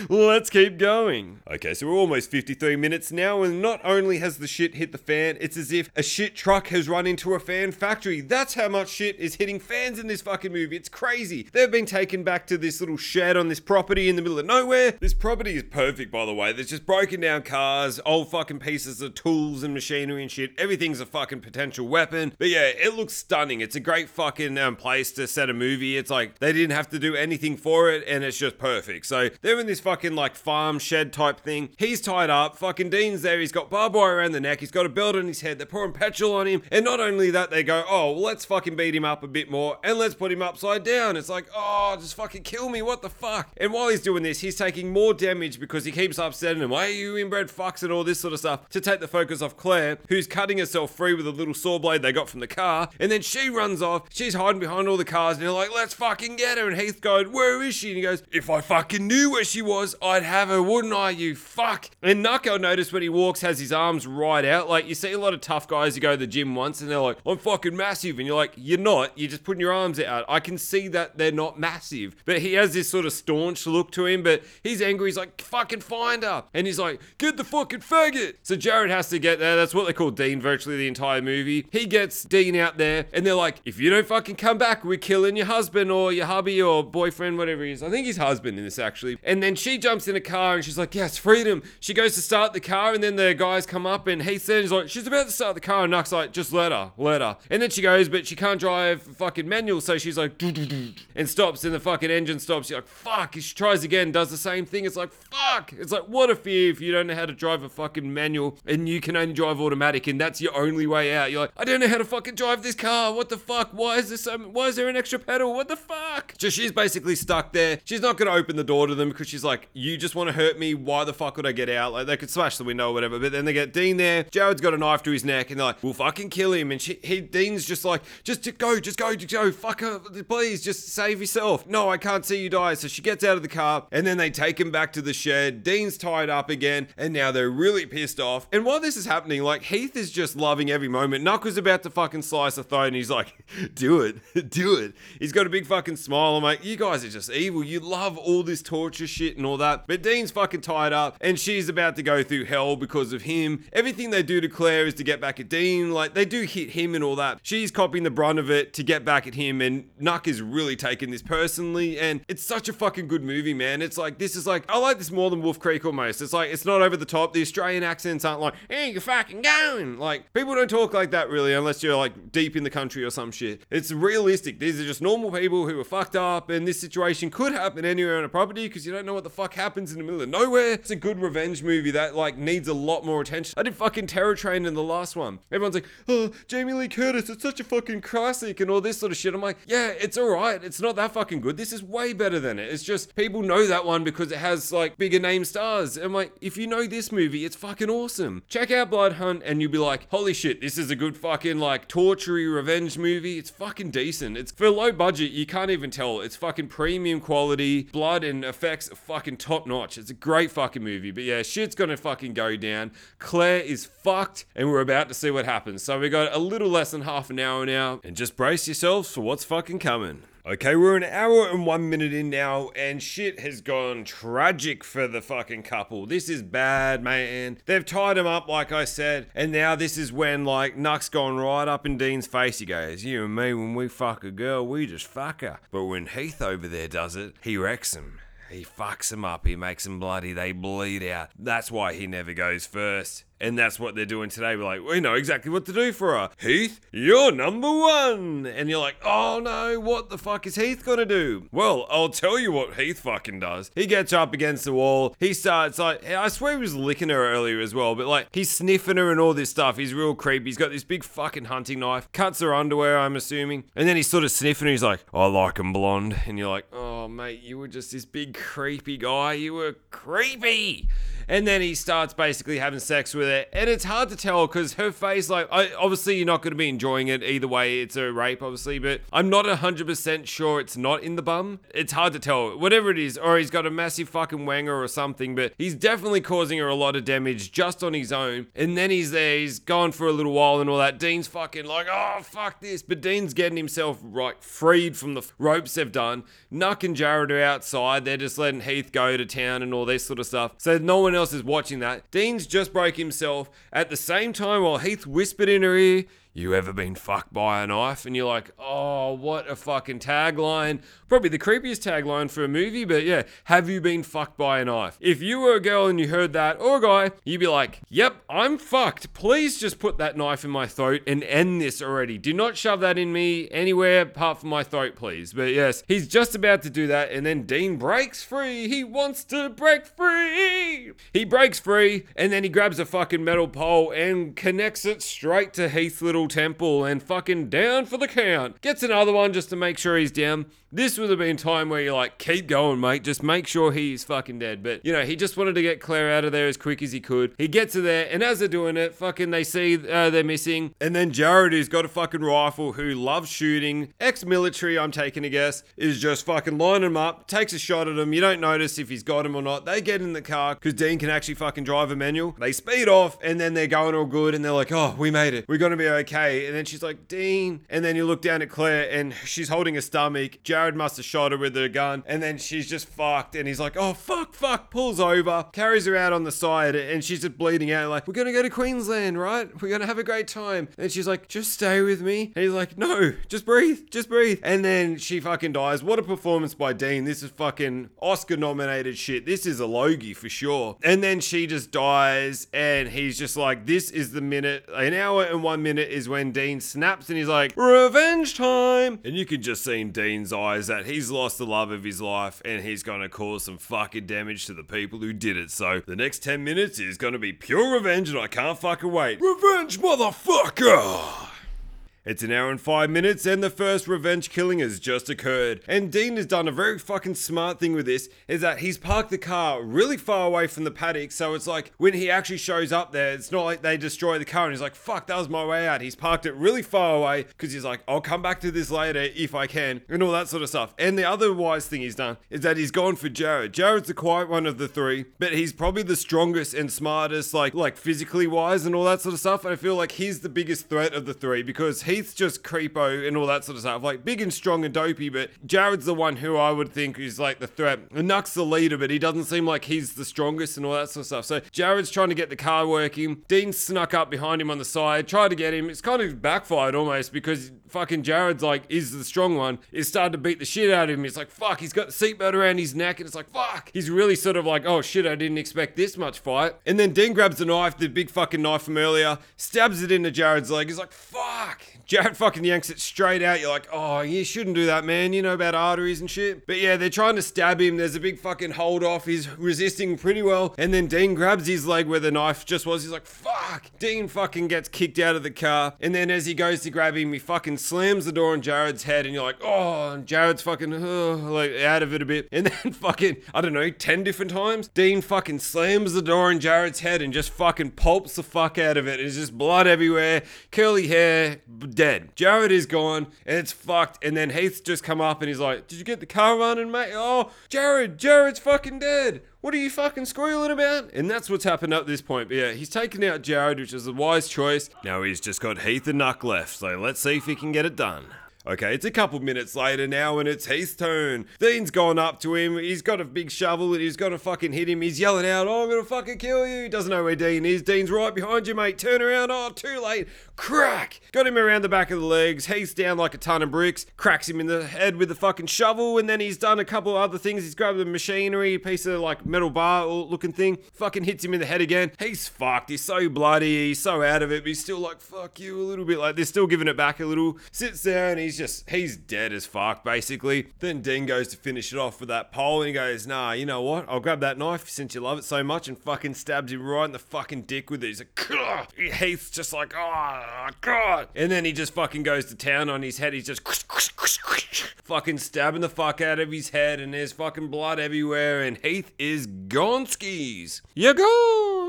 Let's keep going. Okay, so we're almost 53 minutes now, and not only has the shit hit the fan, it's as if a shit truck has run into a fan factory. That's how much shit is hitting fans in this fucking movie. It's crazy. They've been taken back to this little shed on this property in the middle of nowhere. This property is perfect, by the way. There's just broken down cars, old fucking pieces of tools and machinery and shit. Everything's a fucking potential weapon. But yeah, it looks stunning. It's a great fucking um, place to set a movie. It's like they didn't have to do anything for it, and it's just perfect. So they're in this fucking like farm shed type thing. He's tied up. Fucking Dean's there. He's got barbed wire around the neck. He's got a belt on his head. They're pouring petrol on him. And not only that, they go, oh, well, let's fucking beat him up a bit more and let's put him upside down. It's like, oh, just fucking kill me. What the fuck? And while he's doing this, he's taking more damage because he keeps upsetting him. Why are you inbred fucks and all this sort of stuff to take the focus off Claire, who's cutting herself free with a little saw blade they got from the car. And then she runs off. She's hiding behind all the cars and they're like, let's fucking get her. And Heath goes, where is she? And he goes, if I fucking knew where she was, I'd have her, wouldn't I, you fuck? And Knuckle, notice when he walks, has his arms right out. Like, you see a lot of tough guys who go to the gym once and they're like, I'm fucking massive. And you're like, you're not. You're just putting your arms out. I can see that they're not massive. But he has this sort of staunch look to him, but he's angry. He's like, fucking find her. And he's like, get the fucking faggot. So Jared has to get there. That's what they call Dean virtually the entire movie. He gets Dean out there and they're like, if you don't fucking come back, we're killing your husband or your hubby or boyfriend, whatever he is. I think he's husband in this actually. And then she jumps in a car and she's like, yes, freedom. She goes to start the car and then the guys come up and Heath said, he's like, she's about to start the car and Nuck's like, just let her, let her. And then she goes, but she can't drive fucking manual. So she's like, and stops and the fucking engine stops. She's like, fuck. She tries again, does the same thing. It's like, fuck. It's like, what a fear if you don't know how to drive a fucking manual and you can only drive automatic and that's your only way out. You're like, I don't know how to fucking drive this car. What the fuck? Why is this so, why is there an extra pedal? What the fuck? So she's basically stuck there. She's not going to open the door to them because she's like, you just want to hurt me. Why the fuck would I get out? Like, they could smash the window or whatever. But then they get Dean there. Jared's got a knife to his neck and they're like, we'll fucking kill him. And she, he, Dean's just like, just go, just go, just go. Fuck her. Please, just save yourself. No, I can't see you die. So she gets out of the car and then they take him back to the shed. Dean's tied up again and now they're really pissed off. And while this is happening, like Heath is just loving every moment. Knuckles about to fucking slice a throat and he's like, do it, do it. He's got a big fucking smile. I'm like, you guys are just evil. You love all this torture shit shit and all that. But Dean's fucking tied up and she's about to go through hell because of him. Everything they do to Claire is to get back at Dean. Like they do hit him and all that. She's copying the brunt of it to get back at him and Nuck is really taking this personally and it's such a fucking good movie, man. It's like this is like I like this more than Wolf Creek almost. It's like it's not over the top. The Australian accents aren't like, hey, you fucking going. Like people don't talk like that really unless you're like deep in the country or some shit. It's realistic. These are just normal people who are fucked up and this situation could happen anywhere on a property because you don't know what the fuck happens in the middle of nowhere. It's a good revenge movie that like needs a lot more attention. I did fucking Terror Train in the last one. Everyone's like, oh, Jamie Lee Curtis, it's such a fucking classic and all this sort of shit. I'm like, yeah, it's alright. It's not that fucking good. This is way better than it. It's just people know that one because it has like bigger name stars. And like, if you know this movie, it's fucking awesome. Check out Blood Hunt and you'll be like, holy shit, this is a good fucking like tortury revenge movie. It's fucking decent. It's for low budget, you can't even tell. It's fucking premium quality. Blood and effects fucking top notch. It's a great fucking movie. But yeah, shit's gonna fucking go down. Claire is fucked, and we're about to see what happens. So we got a little less than half an hour now, and just brace yourselves for what's fucking coming. Okay, we're an hour and one minute in now, and shit has gone tragic for the fucking couple. This is bad, man. They've tied him up, like I said, and now this is when, like, Nuck's gone right up in Dean's face. He goes, You and me, when we fuck a girl, we just fuck her. But when Heath over there does it, he wrecks him. He fucks them up. He makes them bloody. They bleed out. That's why he never goes first. And that's what they're doing today. We're like, we know exactly what to do for her. Heath, you're number one. And you're like, oh no, what the fuck is Heath gonna do? Well, I'll tell you what Heath fucking does. He gets up against the wall. He starts like, I swear he was licking her earlier as well, but like, he's sniffing her and all this stuff. He's real creepy. He's got this big fucking hunting knife, cuts her underwear, I'm assuming. And then he's sort of sniffing. He's like, I like him blonde. And you're like, oh mate, you were just this big creepy guy. You were creepy. And then he starts basically having sex with her. And it's hard to tell because her face, like, I, obviously, you're not going to be enjoying it either way. It's a rape, obviously, but I'm not 100% sure it's not in the bum. It's hard to tell. Whatever it is, or he's got a massive fucking wanger or something, but he's definitely causing her a lot of damage just on his own. And then he's there, he's gone for a little while and all that. Dean's fucking like, oh, fuck this. But Dean's getting himself, right, freed from the ropes they've done. Nuck and Jared are outside. They're just letting Heath go to town and all this sort of stuff. So no one else is watching that. Dean's just broke himself at the same time while Heath whispered in her ear, You ever been fucked by a knife? And you're like, Oh, what a fucking tagline. Probably the creepiest tagline for a movie, but yeah, have you been fucked by a knife? If you were a girl and you heard that, or a guy, you'd be like, Yep, I'm fucked. Please just put that knife in my throat and end this already. Do not shove that in me anywhere apart from my throat, please. But yes, he's just about to do that, and then Dean breaks free. He wants to break free. He breaks free, and then he grabs a fucking metal pole and connects it straight to Heath's little temple and fucking down for the count. Gets another one just to make sure he's down. This would have been time where you're like, keep going, mate. Just make sure he's fucking dead. But, you know, he just wanted to get Claire out of there as quick as he could. He gets her there, and as they're doing it, fucking they see uh, they're missing. And then Jared, who's got a fucking rifle, who loves shooting, ex military, I'm taking a guess, is just fucking lining him up, takes a shot at him. You don't notice if he's got him or not. They get in the car because Dean can actually fucking drive a manual. They speed off, and then they're going all good, and they're like, oh, we made it. We're to be okay. And then she's like, Dean. And then you look down at Claire, and she's holding a stomach. Jared must have shot her with her gun, and then she's just fucked. And he's like, oh, fuck, fuck, pulls over, carries her out on the side, and she's just bleeding out. Like, we're going to go to Queensland, right? We're going to have a great time. And she's like, just stay with me. And he's like, no, just breathe, just breathe. And then she fucking dies. What a performance by Dean. This is fucking Oscar nominated shit. This is a Logie for sure. And then she just dies, and he's just like, this is the minute, an hour and one minute is when Dean snaps and he's like, revenge time. And you can just see in Dean's eyes that he's lost the love of his life and he's gonna cause some fucking damage to the people who did it. So the next 10 minutes is gonna be pure revenge and I can't fucking wait. Revenge, motherfucker! It's an hour and five minutes, and the first revenge killing has just occurred. And Dean has done a very fucking smart thing with this, is that he's parked the car really far away from the paddock, so it's like when he actually shows up there, it's not like they destroy the car and he's like, fuck, that was my way out. He's parked it really far away because he's like, I'll come back to this later if I can, and all that sort of stuff. And the other wise thing he's done is that he's gone for Jared. Jared's the quiet one of the three, but he's probably the strongest and smartest, like like physically wise and all that sort of stuff. And I feel like he's the biggest threat of the three because he Heath's just creepo and all that sort of stuff, like big and strong and dopey. But Jared's the one who I would think is like the threat. And Nuck's the leader, but he doesn't seem like he's the strongest and all that sort of stuff. So Jared's trying to get the car working. Dean snuck up behind him on the side, tried to get him. It's kind of backfired almost because fucking Jared's like is the strong one. Is starting to beat the shit out of him. It's like fuck. He's got the seatbelt around his neck, and it's like fuck. He's really sort of like oh shit. I didn't expect this much fight. And then Dean grabs the knife, the big fucking knife from earlier, stabs it into Jared's leg. He's like fuck. Jared fucking yanks it straight out. You're like, oh, you shouldn't do that, man. You know about arteries and shit. But yeah, they're trying to stab him. There's a big fucking hold off. He's resisting pretty well. And then Dean grabs his leg where the knife just was. He's like, fuck. Dean fucking gets kicked out of the car. And then as he goes to grab him, he fucking slams the door on Jared's head. And you're like, oh, and Jared's fucking like out of it a bit. And then fucking, I don't know, 10 different times, Dean fucking slams the door on Jared's head and just fucking pulps the fuck out of it. It's just blood everywhere, curly hair, dead. Jared is gone and it's fucked. And then Heath's just come up and he's like, Did you get the car running, mate? Oh, Jared, Jared's fucking dead. What are you fucking squealing about? And that's what's happened at this point. But yeah, he's taken out Jared, which is a wise choice. Now he's just got Heath and Nuck left. So let's see if he can get it done. Okay, it's a couple minutes later now and it's Heath's turn. Dean's gone up to him. He's got a big shovel and he's gonna fucking hit him. He's yelling out, Oh, I'm gonna fucking kill you. Doesn't know where Dean is. Dean's right behind you, mate. Turn around. Oh, too late. Crack! Got him around the back of the legs. Heath's down like a ton of bricks. Cracks him in the head with the fucking shovel. And then he's done a couple other things. He's grabbed the machinery, a piece of like metal bar looking thing. Fucking hits him in the head again. He's fucked. He's so bloody. He's so out of it. But he's still like, fuck you a little bit. Like they're still giving it back a little. Sits and he's just, he's dead as fuck, basically. Then Dean goes to finish it off with that pole and he goes, nah, you know what? I'll grab that knife since you love it so much and fucking stabs him right in the fucking dick with it. He's like, Gah! Heath's just like, oh, God. And then he just fucking goes to town on his head. He's just fucking stabbing the fuck out of his head and there's fucking blood everywhere and Heath is gone skis. You're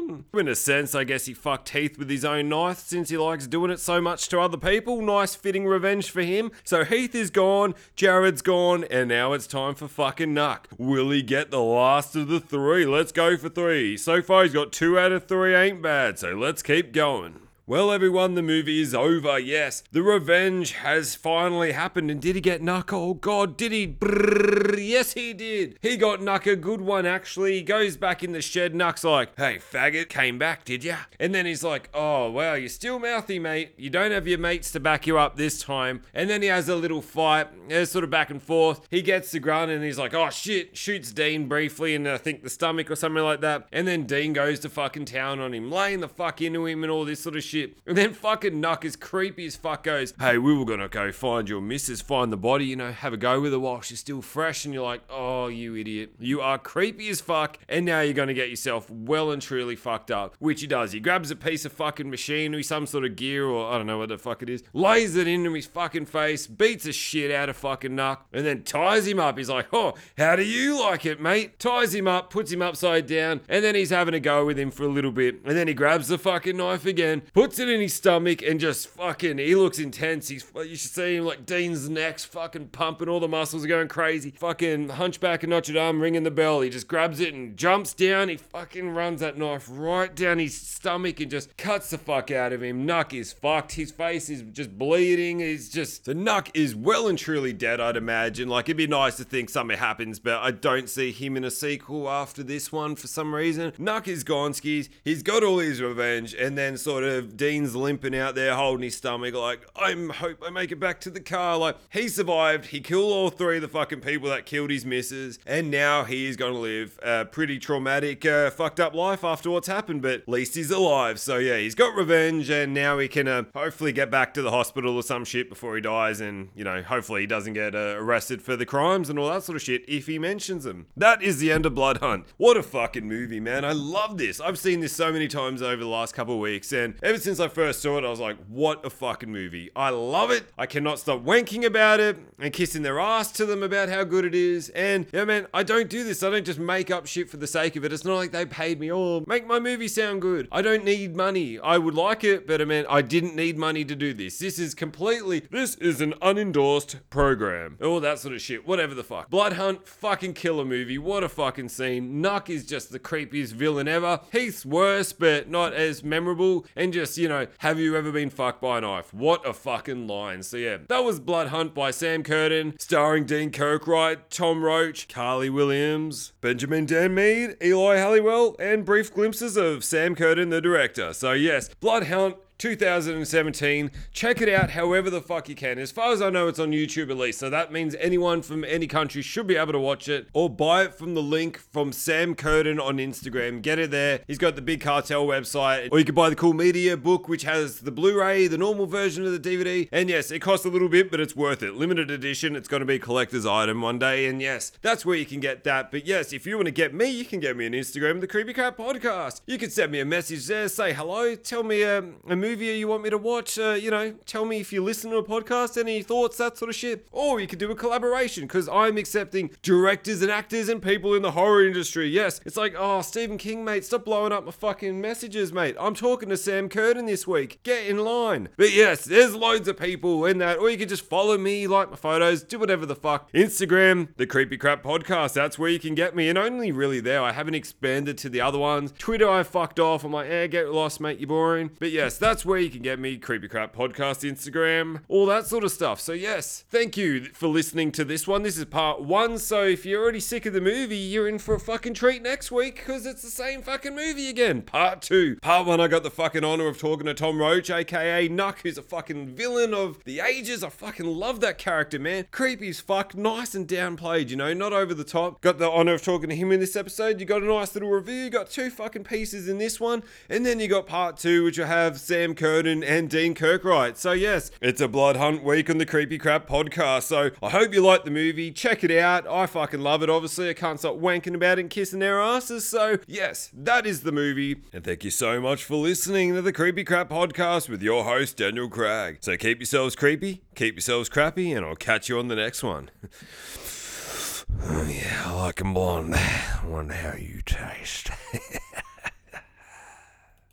gone. In a sense, I guess he fucked Heath with his own knife since he likes doing it so much to other people. Nice fitting revenge for him. So Heath is gone, Jared's gone, and now it's time for fucking Nuck. Will he get the last of the three? Let's go for three. So far, he's got two out of three, ain't bad, so let's keep going. Well, everyone, the movie is over. Yes, the revenge has finally happened. And did he get Nuck? Oh, God, did he? Brrr, yes, he did. He got Nuck a good one, actually. He goes back in the shed. Nuck's like, hey, faggot, came back, did ya? And then he's like, oh, wow, you're still mouthy, mate. You don't have your mates to back you up this time. And then he has a little fight. There's sort of back and forth. He gets the gun and he's like, oh, shit, shoots Dean briefly in, I think, the stomach or something like that. And then Dean goes to fucking town on him, laying the fuck into him and all this sort of shit. And then fucking Nuck is creepy as fuck goes, Hey, we were gonna go find your missus, find the body, you know, have a go with her while she's still fresh. And you're like, Oh, you idiot. You are creepy as fuck. And now you're gonna get yourself well and truly fucked up. Which he does. He grabs a piece of fucking machinery, some sort of gear, or I don't know what the fuck it is, lays it into his fucking face, beats the shit out of fucking Nuck, and then ties him up. He's like, Oh, how do you like it, mate? Ties him up, puts him upside down, and then he's having a go with him for a little bit. And then he grabs the fucking knife again, puts it in his stomach and just fucking he looks intense. He's you should see him like Dean's neck's fucking pumping, all the muscles are going crazy. Fucking hunchback of Notre Dame ringing the bell. He just grabs it and jumps down. He fucking runs that knife right down his stomach and just cuts the fuck out of him. Nuck is fucked. His face is just bleeding. He's just the Nuck is well and truly dead, I'd imagine. Like it'd be nice to think something happens, but I don't see him in a sequel after this one for some reason. Nuck is gone skis. He's got all his revenge, and then sort of Dean's limping out there holding his stomach like i hope i make it back to the car. Like he survived. He killed all three of the fucking people that killed his missus and now he is going to live a pretty traumatic uh, fucked up life after what's happened but at least he's alive. So yeah he's got revenge and now he can uh, hopefully get back to the hospital or some shit before he dies and you know hopefully he doesn't get uh, arrested for the crimes and all that sort of shit if he mentions them. That is the end of blood hunt. What a fucking movie man. I love this. I've seen this so many times over the last couple of weeks and ever since i first saw it I was like, what a fucking movie. I love it. I cannot stop wanking about it and kissing their ass to them about how good it is. And yeah, man, I don't do this. I don't just make up shit for the sake of it. It's not like they paid me, oh, make my movie sound good. I don't need money. I would like it, but I mean, I didn't need money to do this. This is completely, this is an unendorsed program. All that sort of shit. Whatever the fuck. Blood Hunt, fucking killer movie. What a fucking scene. Nuck is just the creepiest villain ever. Heath's worse, but not as memorable. And just just, you know, have you ever been fucked by a knife? What a fucking line. So yeah, that was Blood Hunt by Sam Curtain, starring Dean Kirkright, Tom Roach, Carly Williams, Benjamin Dan Mead, Eli Halliwell, and brief glimpses of Sam Curtain, the director. So yes, Blood Hunt 2017. Check it out however the fuck you can. As far as I know, it's on YouTube at least. So that means anyone from any country should be able to watch it or buy it from the link from Sam Curtain on Instagram. Get it there. He's got the Big Cartel website. Or you can buy the Cool Media book, which has the Blu ray, the normal version of the DVD. And yes, it costs a little bit, but it's worth it. Limited edition. It's going to be a collector's item one day. And yes, that's where you can get that. But yes, if you want to get me, you can get me on Instagram, the Creepy Crap Podcast. You can send me a message there, say hello, tell me um, a movie you want me to watch. Uh, you know, tell me if you listen to a podcast, any thoughts, that sort of shit. Or you could do a collaboration because I'm accepting directors and actors and people in the horror industry. Yes, it's like, oh, Stephen King, mate, stop blowing up my fucking messages, mate. I'm talking to Sam Curtain this week. Get in line. But yes, there's loads of people in that. Or you can just follow me, like my photos, do whatever the fuck. Instagram, the Creepy Crap Podcast. That's where you can get me. And only really there. I haven't expanded to the other ones. Twitter, I fucked off. I'm like, eh, get lost, mate. You're boring. But yes, that's where you can get me. Creepy Crap Podcast, Instagram, all that sort of stuff. So yes, thank you for listening to this one. This is part one. So if you're already sick of the movie, you're in for a fucking treat next week because it's the same fucking movie again. Part two. Part one, I got the fucking honor of talking to Tom Roach, aka Nuck, who's a fucking villain of the ages. I fucking love that character, man. Creepy as fuck, nice and downplayed, you know, not over the top. Got the honor of talking to him in this episode. You got a nice little review. You got two fucking pieces in this one, and then you got part two, which will have Sam Curtain and Dean Kirkright. So yes, it's a Blood Hunt week on the Creepy Crap podcast. So I hope you like the movie. Check it out. I fucking love it. Obviously, I can't stop wanking about it and kissing their asses. So yes, that is the movie. And thank you so much for listening to the Creepy Crap podcast with your host Daniel Craig. So keep yourselves creepy, keep yourselves crappy, and I'll catch you on the next one. Oh, yeah, I like 'em blonde. I wonder how you taste.